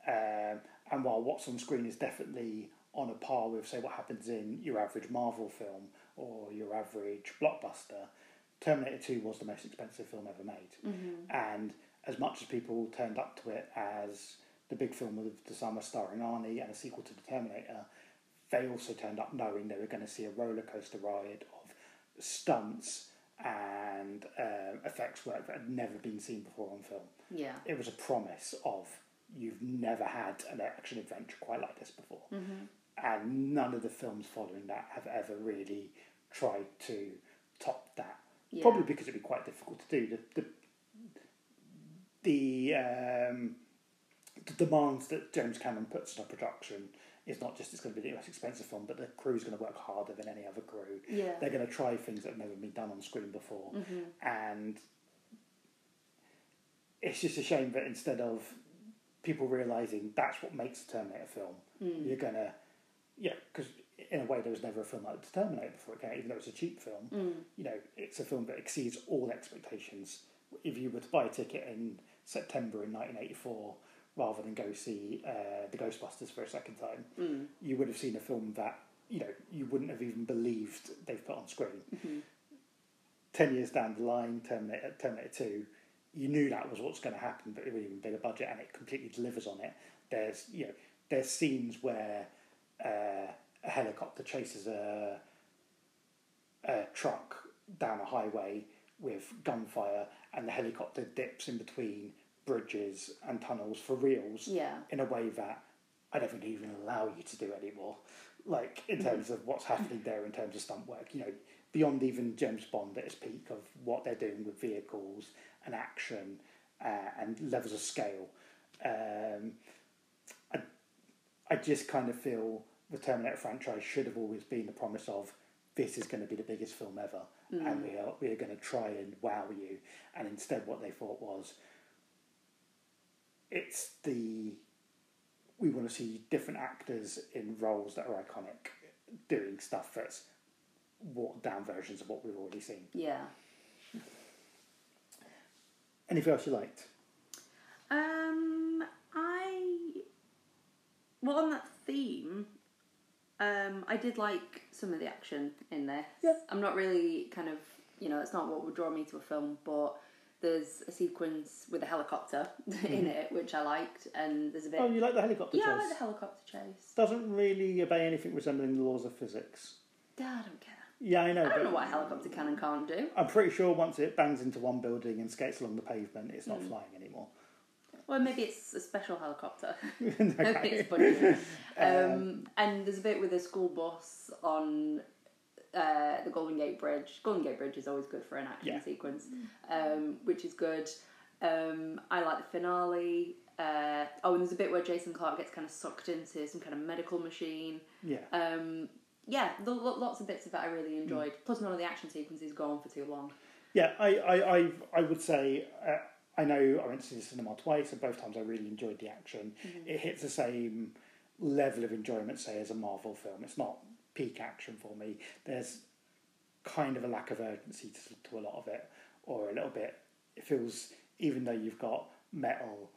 Um, and while what's on screen is definitely on a par with, say, what happens in your average Marvel film or your average blockbuster, Terminator 2 was the most expensive film ever made. And as much as people turned up to it as the big film with the summer starring Arnie and a sequel to the Terminator, they also turned up knowing they were going to see a roller coaster ride of stunts and um, effects work that had never been seen before on film Yeah. it was a promise of you've never had an action adventure quite like this before. And none of the films following that have ever really tried to top that. Yeah. Probably because it'd be quite difficult to do. The the, the, um, the demands that James Cameron puts on a production is not just it's going to be the most expensive film, but the crew's going to work harder than any other crew. Yeah. They're going to try things that have never been done on screen before, mm-hmm. and it's just a shame that instead of people realizing that's what makes a Terminator film, mm. you're gonna, yeah, because in a way there was never a film like the Terminator before it came, out, even though it's a cheap film. Mm. You know, it's a film that exceeds all expectations. If you were to buy a ticket in September in 1984 rather than go see uh, the Ghostbusters for a second time, you would have seen a film that you know you wouldn't have even believed they've put on screen. Ten years down the line, Terminator, Terminator Two, you knew that was what's going to happen, but with an even bigger budget, and it completely delivers on it. There's you know there's scenes where uh, a helicopter chases a a truck down a highway with gunfire, and the helicopter dips in between bridges and tunnels for reals Yeah. in a way that I don't think they even allow you to do anymore. Like in terms of what's happening there in terms of stunt work, you know, beyond even James Bond at its peak of what they're doing with vehicles and action uh, and levels of scale. Um, I, I just kind of feel the Terminator franchise should have always been the promise of this is going to be the biggest film ever, and we are we are going to try and wow you. And instead, what they thought was, it's the we want to see different actors in roles that are iconic, doing stuff that's watered down versions of what we've already seen. Yeah. Anything else you liked? Um, I well on that theme, um, I did like some of the action in this. Yeah. I'm not really kind of you know it's not what would draw me to a film, but there's a sequence with a helicopter in hmm. it which I liked, and there's a bit. Oh, you like the helicopter chase. yeah, I like the helicopter chase. Doesn't really obey anything resembling the laws of physics. Yeah, I don't care. Yeah, I know. I don't know what a helicopter can and can't do. I'm pretty sure once it bangs into one building and skates along the pavement, it's not hmm. flying anymore. Well, maybe it's a special helicopter. Okay. it's funny. Um, um, and there's a bit with a school bus on uh, the Golden Gate Bridge. Golden Gate Bridge is always good for an action Yeah. sequence, um, which is good. Um, I like the finale. Uh, oh, and there's a bit where Jason Clarke gets kind of sucked into some kind of medical machine. Yeah. Um, yeah, the, lots of bits of it I really Mm. enjoyed. Plus, none of the action sequences go on for too long. Yeah, I, I, I, I would say uh, I know I went to see the cinema twice, and both times I really enjoyed the action. It hits the same level of enjoyment, say, as a Marvel film. It's not peak action for me. There's kind of a lack of urgency to, to a lot of it, or a little bit. It feels, even though you've got metal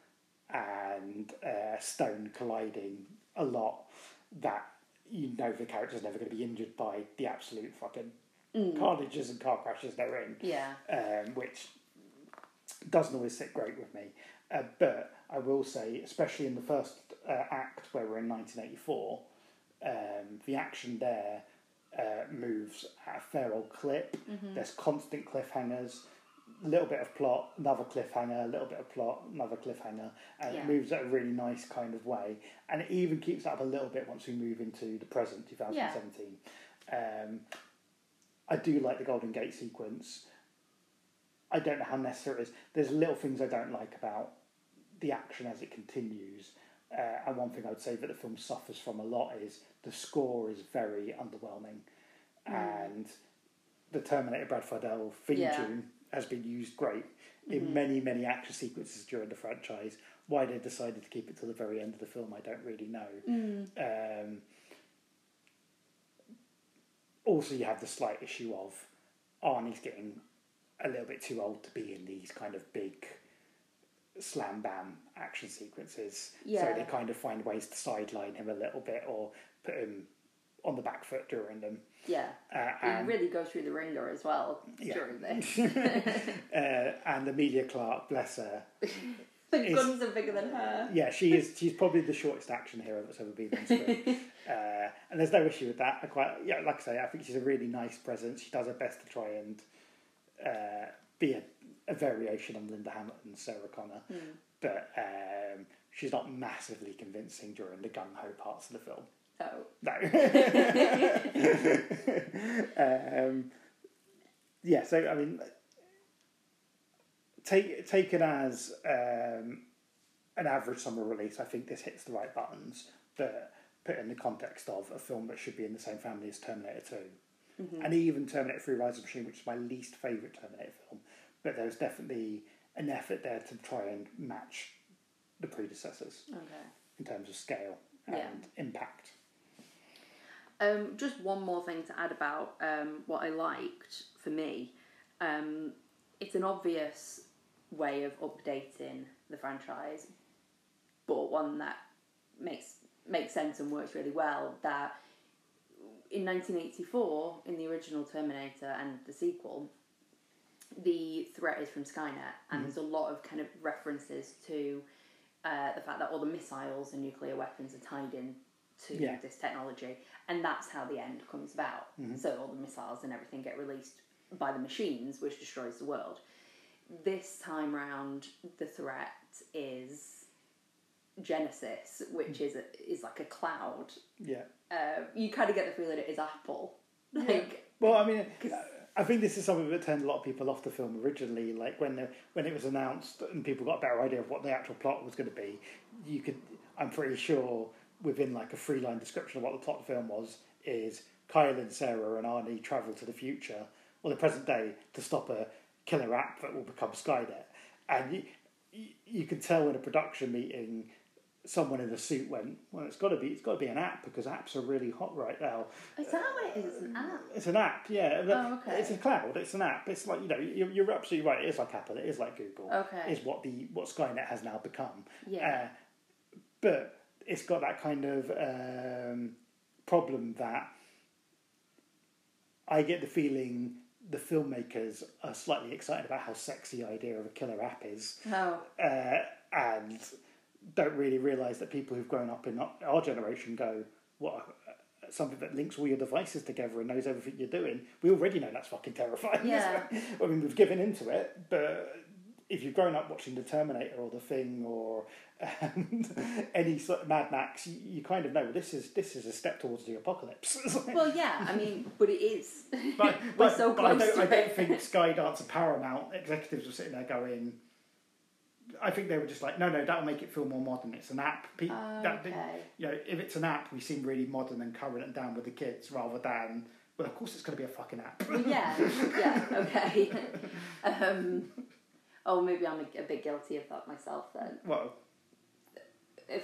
and uh, stone colliding a lot, that you know the character's never going to be injured by the absolute fucking Mm. carnages and car crashes they're in, Yeah. um, which doesn't always sit great with me. Uh, but I will say, especially in the first uh, act where we're in 1984, um, the action there uh, moves at a fair old clip. There's constant cliffhangers, a little bit of plot, another cliffhanger, a little bit of plot, another cliffhanger, and Yeah. it moves at a really nice kind of way. And it even keeps up a little bit once we move into the present, 2017. Um, I do like the Golden Gate sequence. I don't know how necessary it is. There's little things I don't like about the action as it continues. Uh, and one thing I would say that the film suffers from a lot is the score is very underwhelming. Hmm. And the Terminator Brad Fiedel theme Yeah. tune has been used great in mm-hmm. many, many action sequences during the franchise. Why they decided to keep it to the very end of the film, I don't really know. Mm. Um, also, you have the slight issue of Arnie's getting a little bit too old to be in these kind of big slam bam action sequences. Yeah. So they kind of find ways to sideline him a little bit or put him on the back foot during them. Yeah. Uh, He and, really goes through the ringer as well Yeah. during this. uh, and Emilia Clarke, bless her. the Is- guns are bigger than her. Yeah, she is. She's probably the shortest action hero that's ever been on screen. uh, and there's no issue with that. I quite, yeah, like I say, I think she's a really nice presence. She does her best to try and uh, be a, a variation on Linda Hamilton's Sarah Connor, but um, she's not massively convincing during the gung ho parts of the film. No. um, yeah, so I mean, take taken as um, an average summer release, I think this hits the right buttons. But put in the context of a film that should be in the same family as Terminator 2 and even Terminator 3: Rise of the Machine, which is my least favourite Terminator film. But there's definitely an effort there to try and match the predecessors Okay. in terms of scale and Yeah. impact. Um, just one more thing to add about um, what I liked for me. Um, it's an obvious way of updating the franchise, but one that makes makes sense and works really well. That in 1984, in the original Terminator and the sequel, the threat is from Skynet, and there's a lot of kind of references to uh, the fact that all the missiles and nuclear weapons are tied in to Yeah. this technology, and that's how the end comes about. Mm-hmm. So all the missiles and everything get released by the machines, which destroys the world. This time round, the threat is Genisys, which mm. is a, is like a cloud. Yeah. Uh, you kind of get the feeling it is Apple. Like, Well, I mean, uh, I think this is something that turned a lot of people off the film originally. Like when the, when it was announced and people got a better idea of what the actual plot was going to be, you could. I'm pretty sure within like a three line description of what the plot of the film was is Kyle and Sarah and Arnie travel to the future or the present day to stop a killer app that will become Skynet, and you you, you can tell in a production meeting. Someone in a suit went, well, it's got to be, it's got to be an app because apps are really hot right now. is that what it is? An app. It's an app, yeah. Oh, okay. It's a cloud. It's an app. It's like you know, you're, you're absolutely right. It is like Apple. It is like Google. Okay. Is what the what Skynet has now become. Yeah. Uh, but it's got that kind of um, problem that I get the feeling the filmmakers are slightly excited about how sexy the idea of a killer app is Oh, uh, and don't really realise that people who've grown up in our- generation go, what, something that links all your devices together and knows everything you're doing. We already know that's fucking terrifying. Yeah. I mean, we've given into it, but if you've grown up watching The Terminator or The Thing or um, any sort of Mad Max, you, you kind of know this is this is a step towards the apocalypse. well, yeah. I mean, but it is. But, We're but, so but I close don't, to I don't it. think Skydance and Paramount executives were sitting there going. I think they were just like, no, no, that'll make it feel more modern. It's an app. Pe- that, Okay. you know, if it's an app, we seem really modern and current and down with the kids, rather than, well, of course it's going to be a fucking app. Yeah, yeah, okay. um, oh, maybe I'm a, a bit guilty of that myself then. well,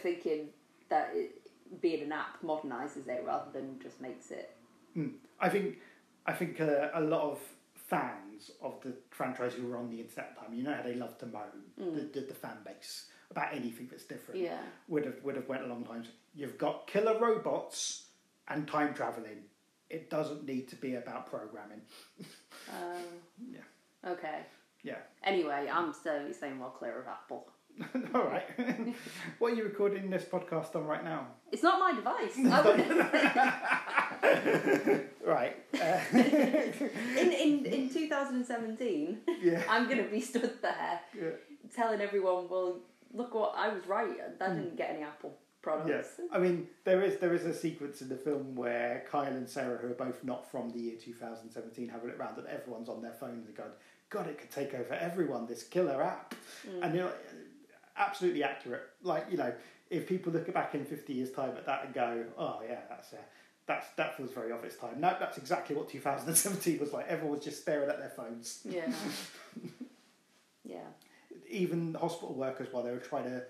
thinking that it, being an app modernises it rather than just makes it. I think, I think uh, a lot of fans of the franchise who were on the internet at the time, you know how they love to moan, the, the, the fan base about anything that's different. Yeah. would have would have went along the lines. You've got killer robots and time traveling. It doesn't need to be about programming. Um, Yeah. Okay. Yeah. Anyway, I'm certainly saying well clear of Apple. All right. what are you recording this podcast on right now? It's not my device. I would, Right. Uh, in, in, in 2017, yeah. I'm going to be stood there Yeah. telling everyone, well, look what I was right. I didn't get any Apple products. Yes, I mean there is there is a sequence in the film where Kyle and Sarah, who are both not from the year 2017, have a look around and everyone's on their phones and going, "God, it could take over everyone. This killer app," and you're absolutely accurate. Like you know, if people look back in 50 years' time at that and go, "Oh yeah, that's uh, that's that feels very of its time." No, that's exactly what 2017 was like. Everyone was just staring at their phones. Yeah. yeah. even hospital workers while they were trying to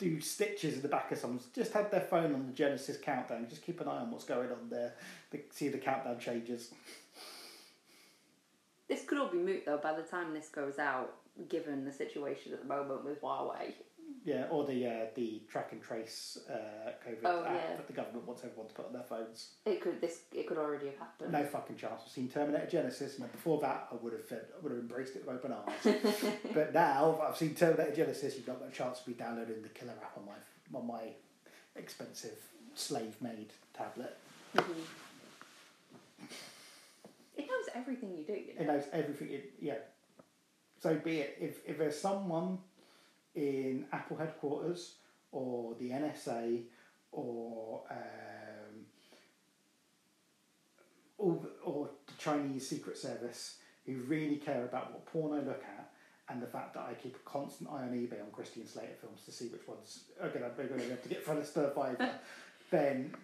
do stitches in the back of someone's just had their phone on the Genisys countdown. Just keep an eye on what's going on there. They see the countdown changes. This could all be moot though by the time this goes out, given the situation at the moment with Huawei. Yeah, or the uh, the track and trace uh, COVID Oh, app yeah. that the government wants everyone to put on their phones. It could this it could already have happened. No fucking chance. I've seen Terminator Genisys, and before that, I would have fed, I would have embraced it with open arms. but now I've seen Terminator Genisys. You've not got a chance to be downloading the killer app on my on my expensive slave made tablet. Mhm. Everything you do. You It knows everything. It, yeah. So be it. If if there's someone in Apple headquarters or the NSA or um, or, the- or the Chinese Secret Service who really care about what porn I look at and the fact that I keep a constant eye on eBay on Christian Slater films to see which ones are going to be going to get for the stir fiver, then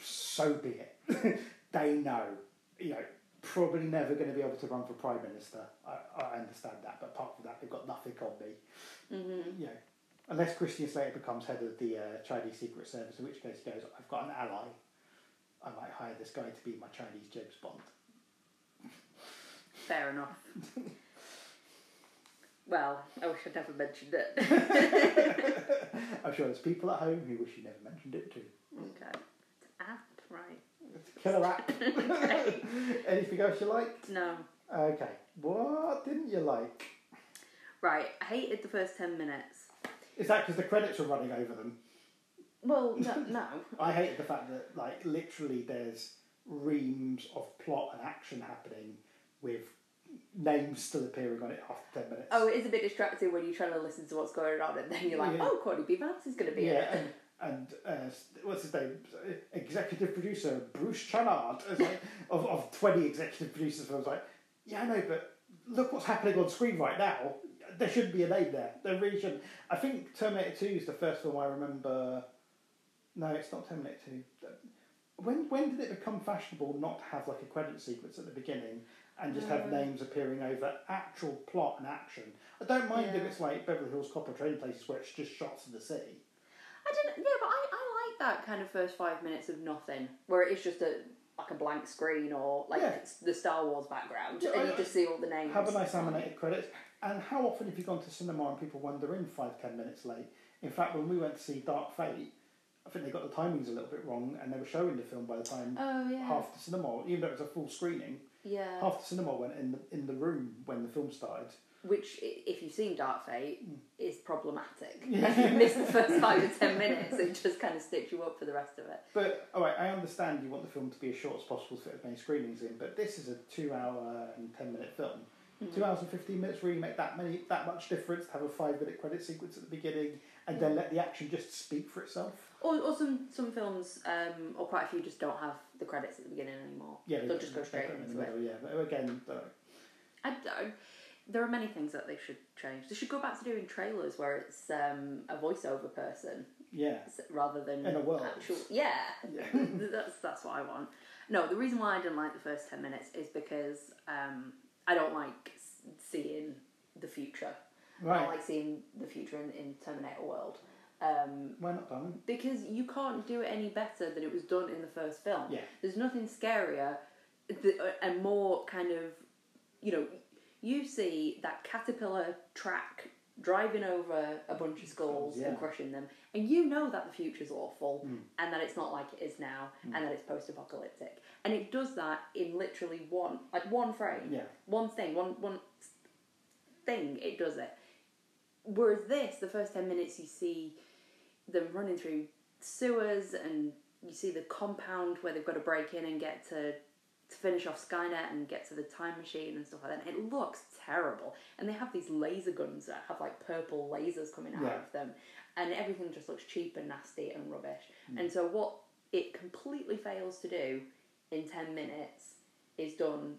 so be it. they know, you know, probably never going to be able to run for prime minister. I, I understand that, but apart from that, they've got nothing on me. Mhm. You know, unless Christian Slater becomes head of the uh, Chinese Secret Service, in which case he goes, I've got an ally. I might hire this guy to be my Chinese James Bond. Fair enough. well, I wish I'd never mentioned it. I'm sure there's people at home who wish you never mentioned it too. okay. It's app, right? Killer app. Anything else you liked? No. Okay. What didn't you like? Right, I hated the first 10 minutes. Is that because the credits were running over them? Well, no. no. I hated the fact that, like, literally there's reams of plot and action happening with names still appearing on it after 10 minutes. Oh, it is a bit distracting when you're trying to listen to what's going on and then you're like, Yeah. oh, Courtney B. Vance is going to be in yeah, it. and, and uh, what's his name? Executive producer Bruce Channard. Like, of, of 20 executive producers, I was like, yeah, I know, but look what's happening on screen right now. There shouldn't be a name there. There really shouldn't. I think Terminator 2 is the first film I remember. No, it's not Terminator 2. When, when did it become fashionable not to have like a credit sequence at the beginning and just have names appearing over actual plot and action? I don't mind if it's like Beverly Hills Cop or Trading Places where it's just shots of the city. I didn't, yeah, but I, I like that kind of first five minutes of nothing, where it is just a like a blank screen or like Yeah. it's the Star Wars background, Yeah, and I- you just see all the names. Have a nice animated credits. And how often have you gone to cinema and people wander in five, ten minutes late? In fact, when we went to see Dark Fate, I think they got the timings a little bit wrong and they were showing the film by the time Oh yeah, half the cinema, even though it was a full screening, yeah. half the cinema went in the, in the room when the film started. Which, if you've seen Dark Fate, is problematic. Yeah. If you miss the first five or ten minutes, it just kind of sticks you up for the rest of it. But, alright, I understand you want the film to be as short as possible to fit as many screenings in, but this is a two hour and ten minute film. Mm-hmm. Two hours and fifteen minutes really make that many that much difference to have a five minute credit sequence at the beginning and then let the action just speak for itself. Or, or some some films, um, or quite a few, just don't have the credits at the beginning anymore. Yeah, they'll just go straight put it in into it. Yeah, but again, uh, I don't. There are many things that they should change. They should go back to doing trailers where it's um, a voiceover person yeah, rather than In a world. actual. Yeah, Yeah. that's that's what I want. No, the reason why I didn't like the first ten minutes is because um, I don't like seeing the future. I right. don't like seeing the future in, in Terminator world. Um, Why not done? because you can't do it any better than it was done in the first film. Yeah. There's nothing scarier th- and more kind of, you know, you see that caterpillar track driving over a bunch of skulls yeah. and crushing them, and you know that the future's awful Mm. and that it's not like it is now and that it's post-apocalyptic, and it does that in literally one like one frame, Yeah. one thing, one one thing. It does it. Whereas this, the first ten minutes, you see them running through sewers and you see the compound where they've got to break in and get to to finish off Skynet and get to the time machine and stuff like that. And it looks terrible. And they have these laser guns that have like purple lasers coming out Yeah. of them, and everything just looks cheap and nasty and rubbish. Mm. And so what it completely fails to do in ten minutes is done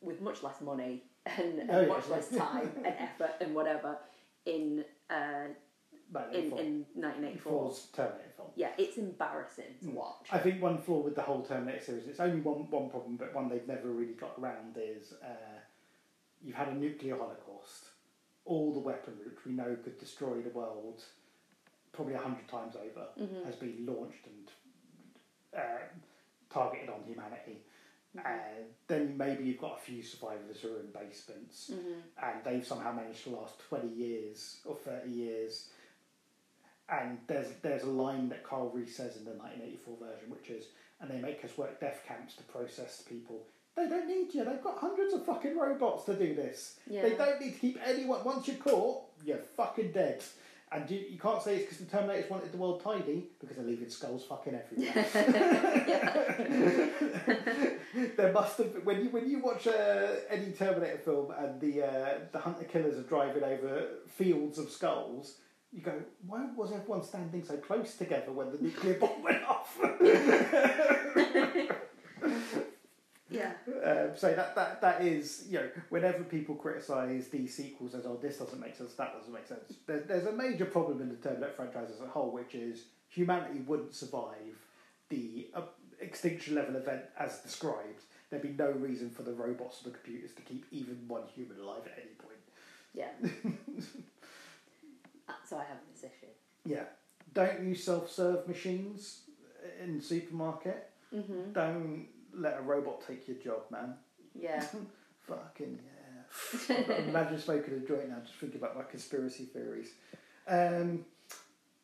with much less money and, and Oh, yeah. much less time and effort and whatever in uh, in, in 1984. Before's Terminator film. Yeah, it's embarrassing to watch. I think one flaw with the whole Terminator series, it's only one, one problem, but one they've never really got around is uh, you've had a nuclear holocaust. All the weaponry, which we know could destroy the world probably a hundred times over, Mhm. has been launched and uh, targeted on humanity. And then maybe you've got a few survivors who are in basements, Mhm. and they've somehow managed to last 20 years or 30 years. And there's there's a line that Carl Reese says in the 1984 version, which is, and they make us work death camps to process people. They don't need you. They've got hundreds of fucking robots to do this. Yeah. They don't need to keep anyone. Once you're caught, you're fucking dead. And you, you can't say it's because the Terminators wanted the world tidy because they're leaving skulls fucking everywhere. there must have been, when you when you watch uh, any Terminator film and the uh, the hunter killers are driving over fields of skulls. You go, why was everyone standing so close together when the nuclear bomb went off? Yeah. Um, so that, that that is you know whenever people criticise these sequels as oh this doesn't make sense that doesn't make sense there, there's a major problem in the Terminator franchise as a whole which is humanity wouldn't survive the uh, extinction level event as described there'd be no reason for the robots or the computers to keep even one human alive at any point Yeah. I have this issue. yeah don't use self-serve machines in the supermarket hmm don't let a robot take your job man Yeah. Fucking yeah. Imagine smoking a joint now, just thinking about my conspiracy theories. Um,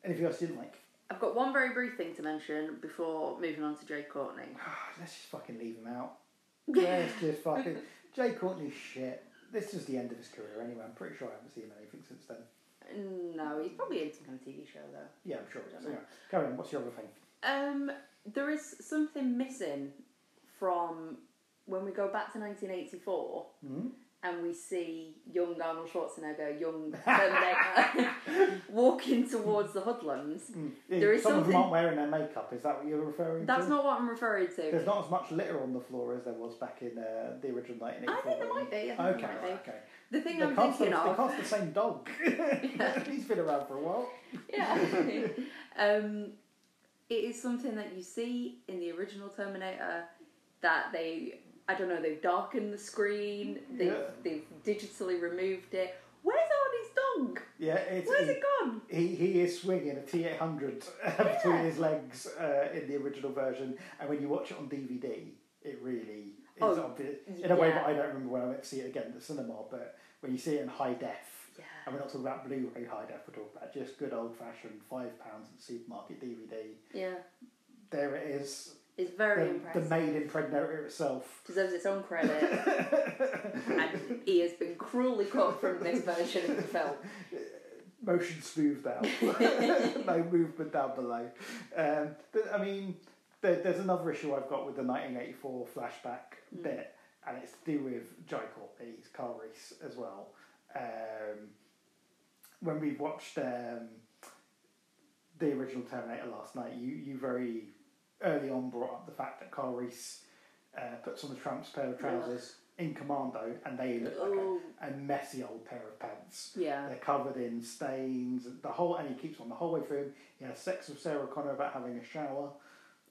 anything else you didn't like? I've got one very brief thing to mention before moving on to Jai Courtney. Let's just fucking leave him out. Let's just fucking. Jai Courtney's shit. This is the end of his career anyway. I'm pretty sure I haven't seen him anything since then. No, he's probably in some kind of TV show though. Yeah, I'm sure. So, anyway, carry on. What's your other thing? Um, there is something missing from when we go back to 1984 Hmm? and we see young Arnold Schwarzenegger, young Terminator, walking towards the Hoodlums. Mm. There is Some of them something- aren't wearing their makeup. Is that what you're referring to? That's to? not what I'm referring to. There's not as much litter on the floor as there was back in uh, the original 1984. I think there might be. I think there Okay, might be. okay. The thing They I'm cast, thinking the, they of. cast the same dog. He's been around for a while. yeah. um, it is something that you see in the original Terminator that they, I don't know, they've darkened the screen, they've, Yeah. they've digitally removed it. Where's Arnie's dog? Yeah, it's, Where's he, it gone? he, he is swinging a T800 between his legs uh, in the original version, and when you watch it on DVD, it really is Oh, obvious. In a way yeah. that I don't remember when I went to see it again at the cinema, but when you see it in high def, Yeah. and we're not talking about Blu-ray high def, we're talking about just good old-fashioned five pounds at supermarket DVD. Yeah. There it is, It's very the, the impressive. maid impregnator itself. Deserves its own credit, and he has been cruelly cut from this version of the film. motion smoothed out, no movement down below. Um, but, I mean, there, there's another issue I've got with the 1984 flashback Mm. bit, and it's to do with Jai Courtney's Carl Reese as well. Um, when we watched um, the original Terminator last night, you, you very early on brought up the fact that Carl Reese uh, puts on a tramp's pair of trousers in Commando, and they look like Oh. a, a messy old pair of pants. Yeah. They're covered in stains. The whole and he keeps on the whole way through. He has sex with Sarah Connor about having a shower.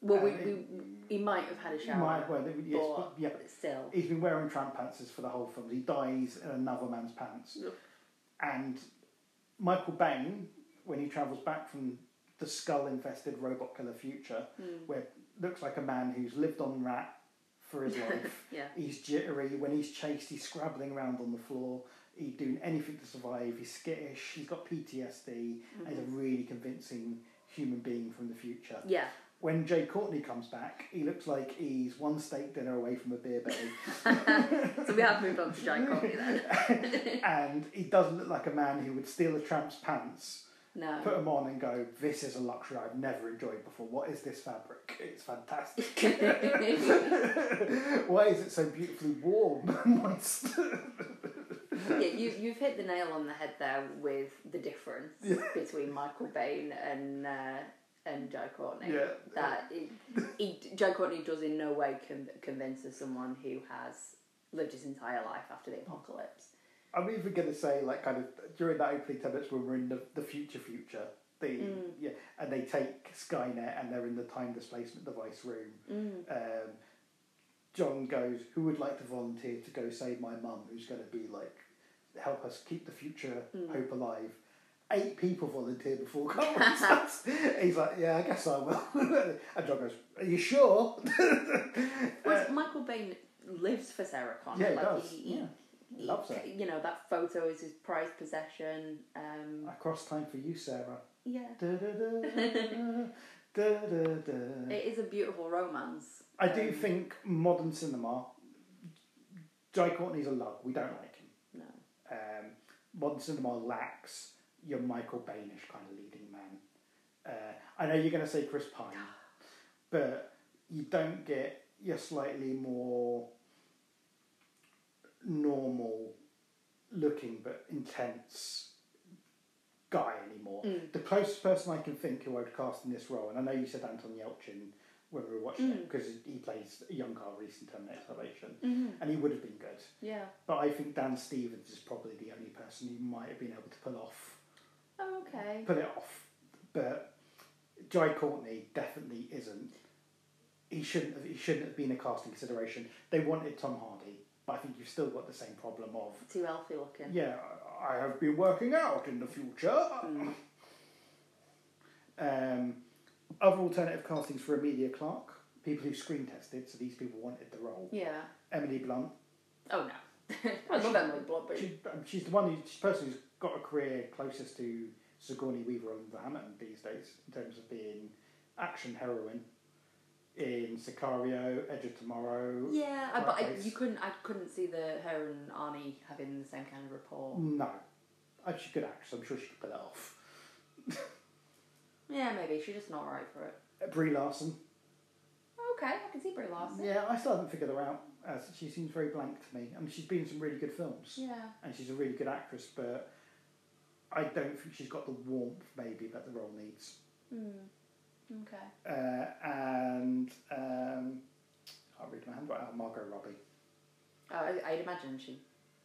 Well, we, Uh, we, he might have had a shower, Might- well, yes, but, yeah. but still. He's been wearing tramp pants for the whole film. He dies in another man's pants. Ugh. And Michael Biehn, when he travels back from the skull-infested robot killer future, Hmm. where looks like a man who's lived on rat for his life. Yeah. He's jittery. When he's chased, he's scrabbling around on the floor. He's doing anything to survive. He's skittish. He's got PTSD. And he's a really convincing human being from the future. Yeah. When Jai Courtney comes back, he looks like he's one steak dinner away from a beer belly. so we have moved on to Jai Courtney then. and he doesn't look like a man who would steal a tramp's pants, no. put them on, and go, "This is a luxury I've never enjoyed before. What is this fabric? It's fantastic. Why is it so beautifully warm and moist?" yeah, you, you've hit the nail on the head there with the difference between Michael Biehn and uh, and Joe Courtney. Yeah. That it, he, Joe Courtney does in no way con- convince us someone who has lived his entire life after the apocalypse. I'm even going to say, like, kind of during that opening ten minutes when we're in the, the future future, the mm. yeah, and they take Skynet and they're in the time displacement device room. Mm. Um, John goes, "Who would like to volunteer to go save my mum, who's going to be like help us keep the future mm. hope alive?" Eight people volunteered before starts. He's like, "Yeah, I guess I will." and John goes, "Are you sure?" Whereas Michael Biehn lives for Sarah Connor. Yeah, he like does. He, Yeah. he- loves her. You know that photo is his prized possession. Um, Across time for you, Sarah. yeah, Da, da, da, it is a beautiful romance. I do Um, think modern cinema. Jai Courtney's a lug. We don't like him. No. Um, modern cinema lacks your Michael Bainish kind of leading man. Uh, I know you're going to say Chris Pine, but you don't get your slightly more normal looking but intense guy anymore. Mm. The closest person I can think who I'd cast in this role, and I know you said Anton Yelchin when we were watching it mm. because he plays a young Carl Reese in Terminator Salvation, mm-hmm. and he would have been good. Yeah. But I think Dan Stevens is probably the only person who might have been able to pull off Oh, okay. pull it off. But Jai Courtney definitely isn't. He shouldn't have. He shouldn't have been a casting consideration. They wanted Tom Hardy, but I think you've still got the same problem of Too healthy looking. yeah. I have been working out in the future. Um, other alternative castings for Emilia Clarke, people who screen tested, so these people wanted the role. Yeah. Emily Blunt, Oh no. I love Emily Blunt, but She, um, she's the one who, she's the person who's got a career closest to Sigourney Weaver and the Hamilton these days in terms of being action heroine in Sicario, Edge of Tomorrow. yeah, I, but I, you couldn't. I couldn't see the her and Arnie having the same kind of rapport. No, oh, she's a good actress. I'm sure she could pull it off. Yeah, maybe she's just not right for it. Uh, Brie Larson. Okay, I can see Brie Larson. Yeah, I still haven't figured her out. As she seems very blank to me. I mean, she's been in some really good films, Yeah. and she's a really good actress, but I don't think she's got the warmth maybe that the role needs. Hmm. Okay. Uh, and um, I'll read my hand right now. Margot Robbie. Oh, I, I'd imagine she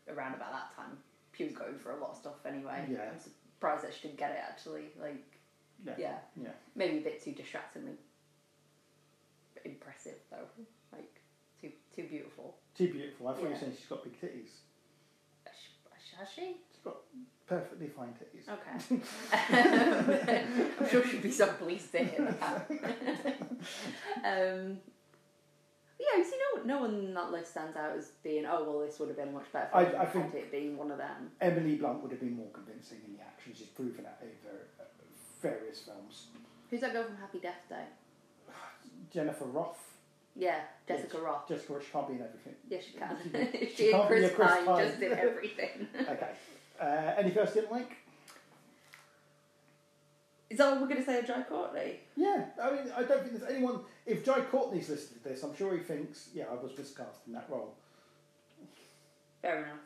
around about that time. She was going for a lot of stuff anyway. Yeah. I'm surprised that she didn't get it actually. Like, Yeah. yeah, Yeah. maybe a bit too distractingly impressive though. Like, too too beautiful. Too beautiful. I thought you were saying she's got big titties. Has she? She's got perfectly fine titties. Okay. I'm sure she'd be so pleased to hear that. um, yeah, you see, no, no one on that list stands out as being, oh, well, this would have been much better for I- I think- it being one of them. Emily Blunt would have been more convincing in the action. She's proven that over uh, various films. Who's that girl from Happy Death Day? Jennifer Roth. Yeah, Jessica Yes. Roth. Jessica Rothe. She can't be in everything. Yes, she can. She- she, she and can't be Chris, a Chris Pine, Pine. just did everything. Okay. Uh, anything else you didn't like? Is that what we're going to say of Jai Courtney? Yeah, I mean, I don't think there's anyone. If Jai Courtney's listened to this, I'm sure he thinks, yeah, I was miscast in that role. Fair enough.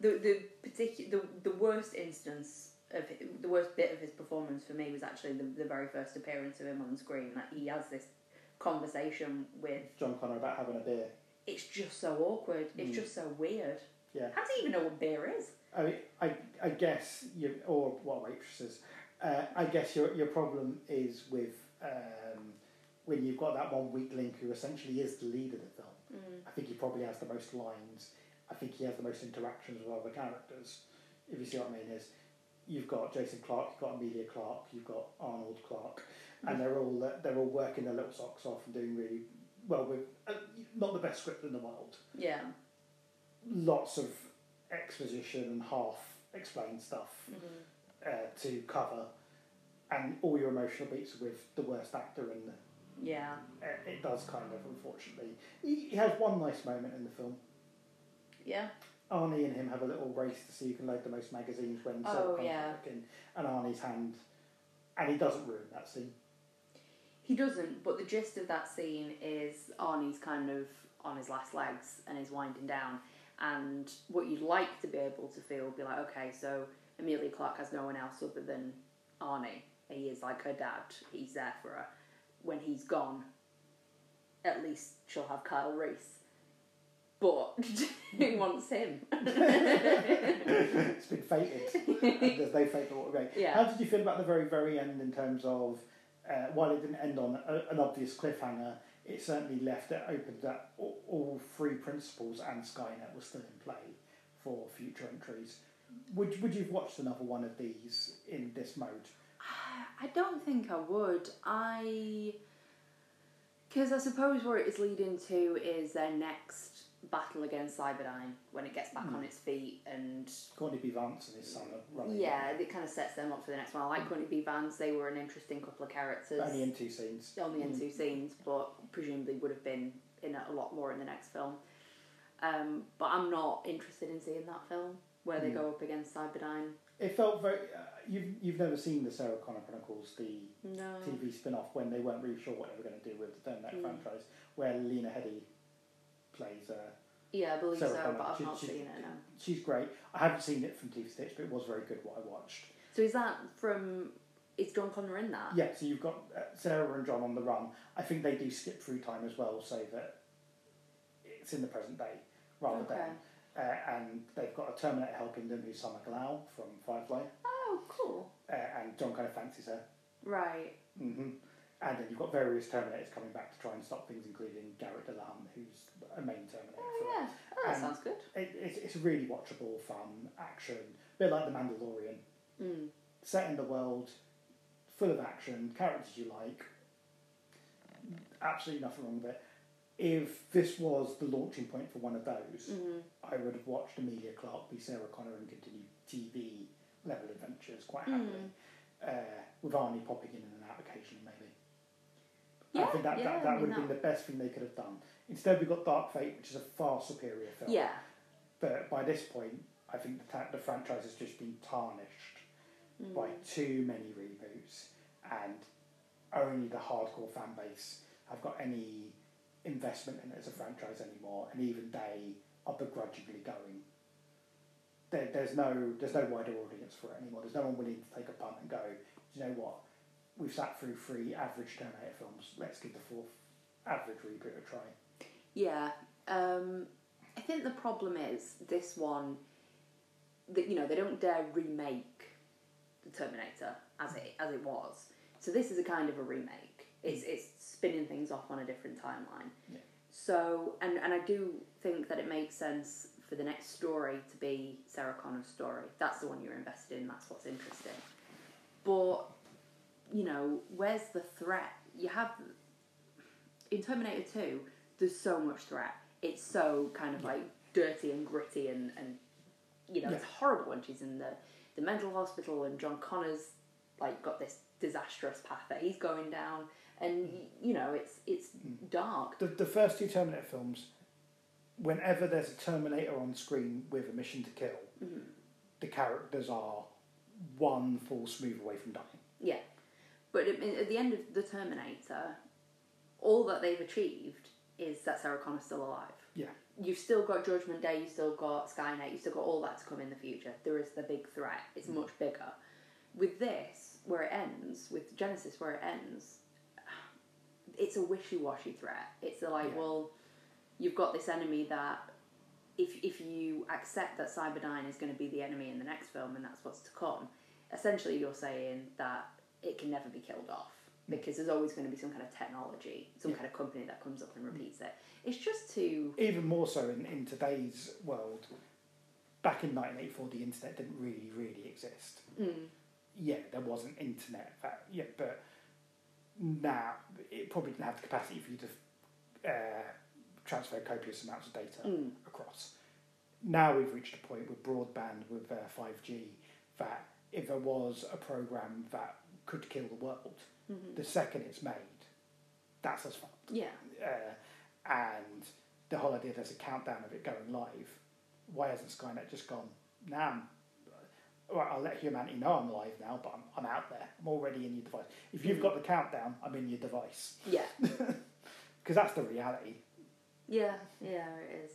The the particular the, the worst instance of the worst bit of his performance for me was actually the, the very first appearance of him on screen. That he has this conversation with. John Connor about having a beer. It's just so awkward. It's just so weird. Yeah. How does he even know what beer is? I mean, I, I guess you or what waitresses. Uh, I guess your your problem is with um, when you've got that one weak link who essentially is the lead of the film. I think he probably has the most lines. I think he has the most interactions with other characters. If you see what I mean, is you've got Jason Clarke, you've got Emilia Clarke, you've got Arnold Clark, and they're all they're all working their little socks off and doing really well with uh, not the best script in the world. Yeah. Lots of exposition and half explained stuff Mm-hmm. uh, to cover, and all your emotional beats with the worst actor in the. Yeah. Uh, it does kind of, unfortunately. He, he has one nice moment in the film. Yeah. Arnie and him have a little race to see who can load the most magazines when Oh, yeah. and Arnie's hand, and he doesn't ruin that scene. He doesn't, but the gist of that scene is Arnie's kind of on his last legs and is winding down. And what you'd like to be able to feel would be like, okay, so Emilia Clarke has no one else other than Arnie. He is like her dad. He's there for her. When he's gone, at least she'll have Kyle Reese. But who wants him? it's been fated. There's no fate but what way. Yeah. How did you feel about the very, very end in terms of uh, while it didn't end on a, an obvious cliffhanger, it certainly left it open that all, three principles and Skynet were still in play for future entries. Would would you've watched another one of these in this mode? I don't think I would. I. Because I suppose where it is leading to is their next battle against Cyberdyne when it gets back Hmm. on its feet and. Courtney B. Vance and his son are running. Yeah, it kind of sets them up for the next one. I like Courtney B. Vance, they were an interesting couple of characters. Only in two scenes. Only in Mm. two scenes, but presumably would have been in a lot more in the next film. Um, but I'm not interested in seeing that film where they Mm. go up against Cyberdyne. It felt very. Uh, you've you've never seen the Sarah Connor Chronicles, the No. TV spin off when they weren't really sure what they were going to do with the Terminator Mm. franchise, where Lena Headey plays. Uh, Yeah, I believe Sarah so, Connor. but I've She- not she- seen it, no. she's great. I haven't seen it from TV Stitch, but it was very good what I watched. So is that from. Is John Connor in that? Yeah, so you've got uh, Sarah and John on the run. I think they do skip through time as well, so that it's in the present day rather Okay. than. Uh, and they've got a Terminator helping them who's Summer Glau from Firefly, Oh, cool. uh, and John kind of fancies her. Right. hmm And then you've got various Terminators coming back to try and stop things, including Garrett Delam, who's a main Terminator. Oh, yeah. Oh, that Um, sounds good. it, it's, it's really watchable, fun action, a bit like The Mandalorian, Mm. set in the world, full of action, characters you like. Absolutely nothing wrong with it. If this was the launching point for one of those, hmm I would have watched Emilia Clarke be Sarah Connor and continue TV level adventures quite happily, uh, with Arnie popping in and out occasionally. Yeah, I think that, yeah, that, I that mean, would have been that- the best thing they could have done. Instead, we've got Dark Fate, which is a far superior film. Yeah. But by this point, I think the, ta- the franchise has just been tarnished Mm. by too many reboots, and only the hardcore fan base have got any investment in it as a franchise anymore, and even they are begrudgingly going. There, there's no there's no wider audience for it anymore. There's no one willing to take a punt and go. Do you know what? We've sat through three average Terminator films. Let's give the fourth average reboot a try. Yeah. Um, I think the problem is this one that you know they don't dare remake the Terminator as it as it was. So this is a kind of a remake. It's it's spinning things off on a different timeline. Yeah. So and and I do think that it makes sense for the next story to be Sarah Connor's story. That's the one you're invested in. That's what's interesting. But you know, where's the threat? You have in Terminator Two. There's so much threat. It's so kind of like dirty and gritty and and you know it's horrible when she's in the the mental hospital and John Connor's like got this disastrous path that he's going down and y- you know it's it's dark. The, the first two Terminator films, whenever there's a Terminator on screen with a mission to kill, Mhm. the characters are one false move away from dying. Yeah, but at, the end of the Terminator, all that they've achieved is that Sarah Connor's still alive. Yeah. You've still got Judgment Day, you've still got Skynet, you've still got all that to come in the future. There is the big threat. It's Mm. much bigger. With this, where it ends, with Genisys, where it ends, it's a wishy-washy threat. It's like, Yeah. well, you've got this enemy that if if you accept that Cyberdyne is going to be the enemy in the next film and that's what's to come, essentially you're saying that it can never be killed off because there's always going to be some kind of technology, some Yeah. kind of company that comes up and repeats it. It's just too Even more so in, in today's world, back in 1984, the internet didn't really, really exist. mm, Yeah, there was an internet, uh, yeah, but now it probably didn't have the capacity for you to uh, transfer copious amounts of data mm, across. now we've reached a point with broadband with uh, 5G that if there was a program that could kill the world, Mhm. the second it's made, that's us fucked. Yeah. Uh, and the whole idea there's a countdown of it going live. Why hasn't Skynet just gone? Now I'm, right, I'll let humanity know I'm live now, but I'm, I'm out there. I'm already in your device. If you've got the countdown, I'm in your device Yeah. because that's the reality. Yeah. Yeah. It is.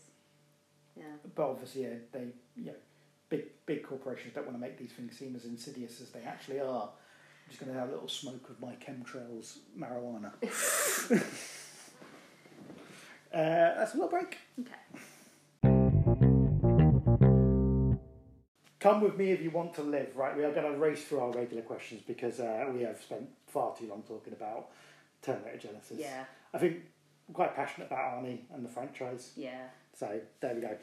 Yeah. But obviously, yeah, they you know big big corporations don't want to make these things seem as insidious as they actually are. I'm just going to have a little smoke of my chemtrails marijuana. uh, that's a little break. Okay. Come with me if you want to live. Right, we are going to race through our regular questions because uh, we have spent far too long talking about Terminator Genisys. Yeah. I think I'm quite passionate about Arnie and the franchise. Yeah. So there we go.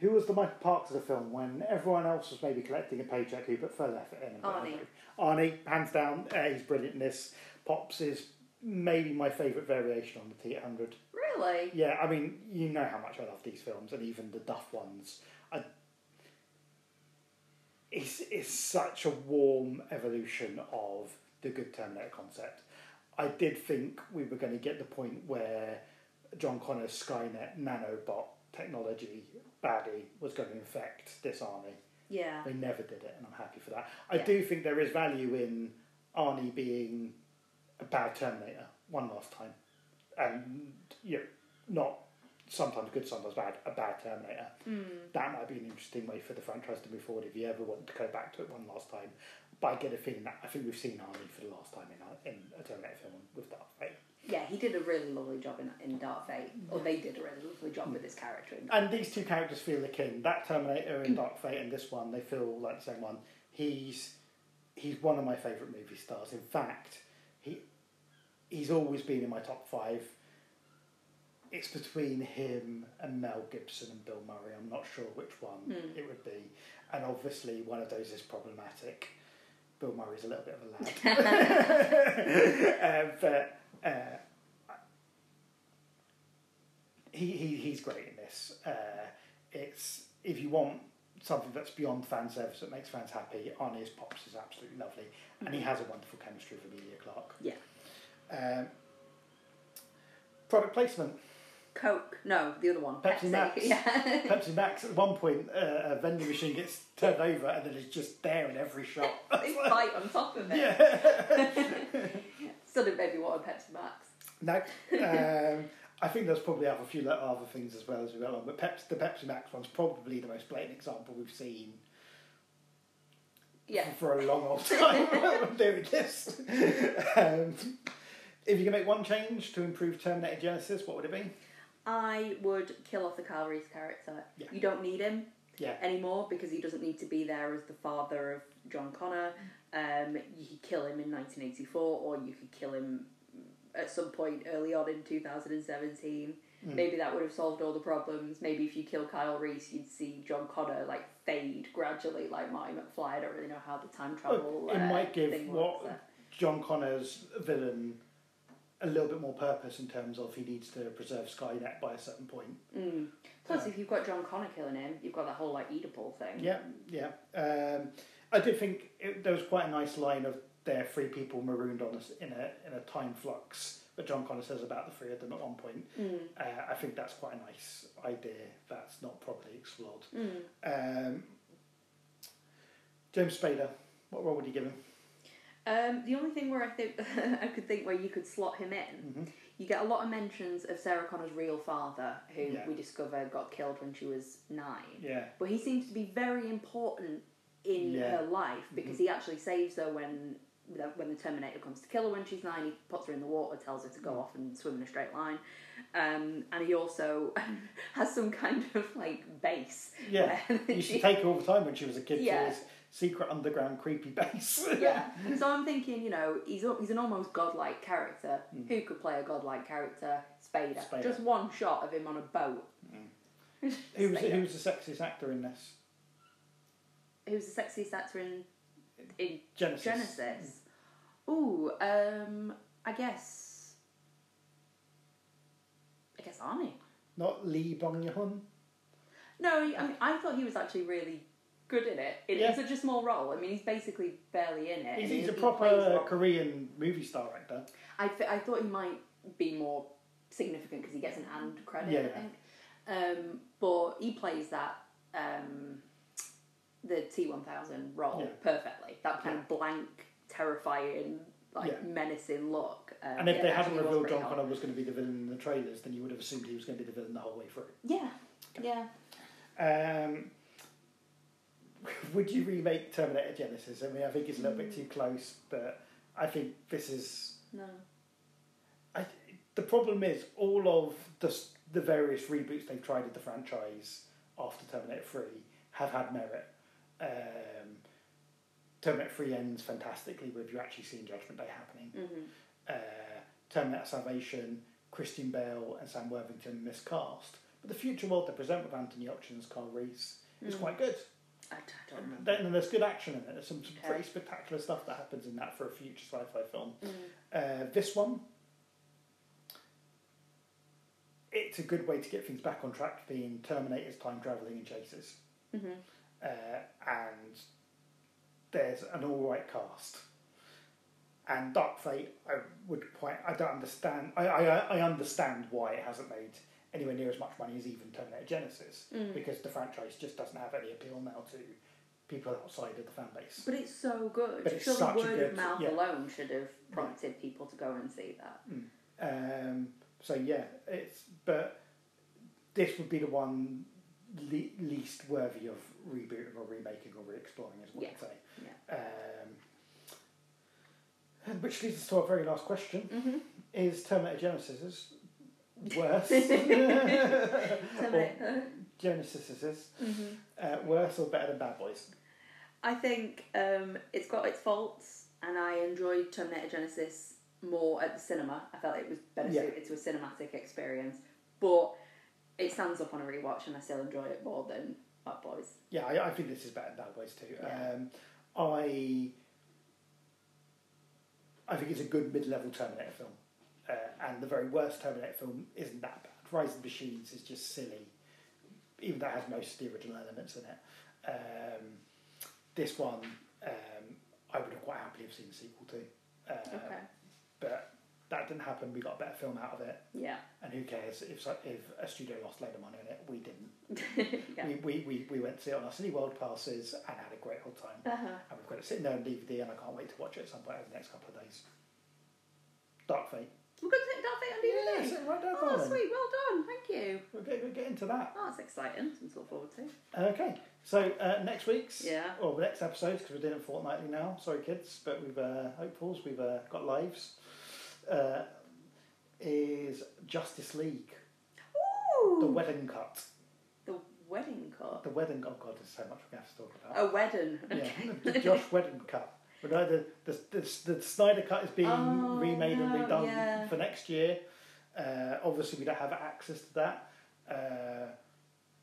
Who was the Michael Parks of the film when everyone else was maybe collecting a paycheck? Who put further effort in? Arnie. Arnie, hands down, uh, he's brilliant in this. Pops is maybe my favourite variation on the T800. Really? Yeah, I mean, you know how much I love these films, and even the Duff ones. I, it's, it's such a warm evolution of the good Terminator concept. I did think we were going to get the point where John Connor's Skynet nanobot technology baddie was going to infect this army. Yeah. They never did it, and I'm happy for that. I Yeah. do think there is value in Arnie being a bad Terminator one last time, and you know, not sometimes good, sometimes bad, a bad Terminator. Mm. That might be an interesting way for the franchise to move forward if you ever want to go back to it one last time. But I get a feeling that I think we've seen Arnie for the last time in a, in a Terminator film with Dark Fate. Yeah, he did a really lovely job in, in Dark Fate. Or they did a really lovely job with this character. In Dark And these two characters feel akin. That Terminator in Dark Fate and this one, they feel like the same one. He's he's one of my favourite movie stars. In fact, he he's always been in my top five. It's between him and Mel Gibson and Bill Murray. I'm not sure which one Hmm. it would be. And obviously, one of those is problematic. Bill Murray's a little bit of a lad. uh, but uh, he, he he's great in this. Uh, it's if you want something that's beyond fan service that makes fans happy, Arnie's Pops is absolutely lovely, and he has a wonderful chemistry with Emilia Clarke. Yeah. Um, product placement. Coke. No, the other one. Pepsi Max. Yeah. Pepsi Max. At one point, uh, a vending machine gets turned over, and then it's just there in every shot. they fight on top of it. yeah. Still didn't make me want a Pepsi Max. No, um, I think there's probably have a few other things as well as we go along, but Pepsi, the Pepsi Max one's probably the most blatant example we've seen Yeah. for a long old time when doing this. Um, if you can make one change to improve Terminator Genisys, what would it be? I would kill off the Kyle Reese character. Yeah. You don't need him Yeah, anymore because he doesn't need to be there as the father of John Connor. Um, you could kill him in 1984 or you could kill him at some point early on in 2017. Mm. Maybe that would have solved all the problems. Maybe if you kill Kyle Reese, you'd see John Connor like fade gradually, like Marty McFly. I don't really know how the time travel. it uh, might give what works. John Connor's villain a little bit more purpose in terms of he needs to preserve Skynet by a certain point. Mm. Plus, Yeah. if you've got John Connor killing him, you've got that whole like Oedipal thing. Yeah, yeah. Um, I did think it, there was quite a nice line of there are three people marooned on us in a in a time flux that John Connor says about the three of them at one point. Mm. Uh, I think that's quite a nice idea that's not properly explored. Mm. Um, James Spader, what role would you give him? Um, the only thing where I think I could think where you could slot him in, Mhm. you get a lot of mentions of Sarah Connor's real father, who Yeah. we discover got killed when she was nine. Yeah, But he seems to be very important in Yeah. Mm-hmm. her life because he actually saves her when when the Terminator comes to kill her when she's nine. He puts her in the water, tells her to Mm. go off and swim in a straight line, um, and he also has some kind of like base. yeah. used to take her all the time when she was a kid Yeah. to his secret underground creepy base. yeah. So I'm thinking, you know, he's he's an almost godlike character. Mm. Who could play a godlike character? Spader. Spader. Just one shot of him on a boat. who was who was the sexiest actor in this? Who's the sexiest actor in in Genisys. Genisys? Ooh, um, I guess. I guess Arnie. Not Lee Byung-hun. No, I mean, I thought he was actually really good in it. In, Yeah. such a small role. I mean, he's basically barely in it. He's, he's he- a proper well. Korean movie star actor. I, th- I thought he might be more significant because he gets an and credit, Yeah, I think. Um, but he plays that um, the T one thousand role Yeah. perfectly. That kind of blank, terrifying, like Yeah. menacing look. Um, And if yeah, they hadn't revealed John. Connor was going to be the villain in the trailers, then you would have assumed he was going to be the villain the whole way through. Yeah, yeah. Um, would you remake Terminator Genisys? I mean, I think it's a little bit too close, but I think this is. No. I, the problem is all of the the various reboots they've tried of the franchise after Terminator Three have had merit. Um, Terminator Three ends fantastically with you actually seeing Judgment Day happening. hmm uh, Terminator Salvation, Christian Bale and Sam Worthington miscast. But the future world they present with Anthony Hopkins, Carl Reese is Mm. quite good. I, don't remember. Then there's good action in it. There's some, some Okay. pretty spectacular stuff that happens in that for a future sci-fi film. Mm. Uh, this one, it's a good way to get things back on track, being Terminator's time travelling and chases. hmm uh, and there's an all right cast. And Dark Fate, I would quite, I don't understand. I, I, I understand why it hasn't made anywhere near as much money as even Terminator Genisys Mm. because the franchise just doesn't have any appeal now to people outside of the fan base. But it's so good. But it's such a word good- of mouth yeah. alone should have prompted people to go and see that. Um, so yeah, it's but this would be the one le- least worthy of rebooting or remaking or re-exploring, is what Yeah. I'd say. Yeah. Um, which leads us to our very last question: Mm-hmm. Is Terminator Genisys worse? Terminator. Genisys is mm-hmm. uh, worse or better than Bad Boys? I think um, it's got its faults, and I enjoyed Terminator Genisys more at the cinema. I felt it was better Yeah. suited to a cinematic experience, but it stands up on a rewatch, and I still enjoy it more than Bad Boys. Yeah, I, I think this is better than Bad Boys too. Yeah. Um, I I think it's a good mid-level Terminator film, uh, and the very worst Terminator film isn't that bad. Rise of the Machines is just silly, even though it has most of the original elements in it. Um, this one, um, I would have quite happily have seen a sequel to, uh, Okay. but that didn't happen. We got a better film out of it, Yeah. and who cares if if a studio lost a load of money on it? We didn't. yeah. We, we, we, we went to see it on our Cineworld passes and had a great old time. Uh-huh. And we've got it sitting there on DVD, and I can't wait to watch it at some point over the next couple of days. Dark Fate. We're going to take Dark Fate on DVD. Yeah, right there, oh, sweet. Well done. Thank you. We'll get, we'll get into that. Oh, that's exciting. Something to look forward to. Okay, so uh, next week's, Yeah. or the next episode, because we're doing it fortnightly now. Sorry, kids, but we've uh, hopefuls. We've uh, got lives. Uh, is Justice League Ooh. the Whedon cut? The Whedon cut. The wedding. Oh God, there's so much we have to talk about. A wedding. Yeah, the Joss Whedon cut. But no, the, the, the, the Snyder cut is being Oh, remade and redone yeah. for next year. Uh, obviously, we don't have access to that. Uh,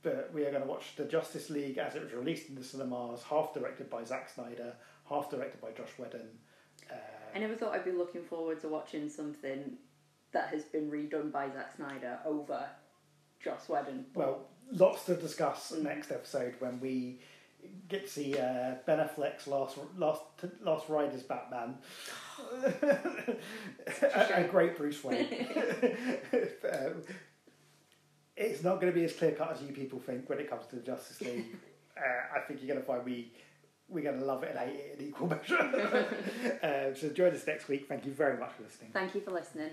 but we are going to watch the Justice League as it was released in the cinemas, half directed by Zack Snyder, half directed by Joss Whedon. I never thought I'd be looking forward to watching something that has been redone by Zack Snyder over Joss Whedon. well, lots to discuss Mm. next episode when we get to see uh, Ben Affleck's last last last ride as Batman. a, a great Bruce Wayne. um, it's not going to be as clear cut as you people think when it comes to the Justice League. uh, I think you're going to find we we're going to love it and hate it in equal measure. um, so join us next week. Thank you very much for listening. Thank you for listening.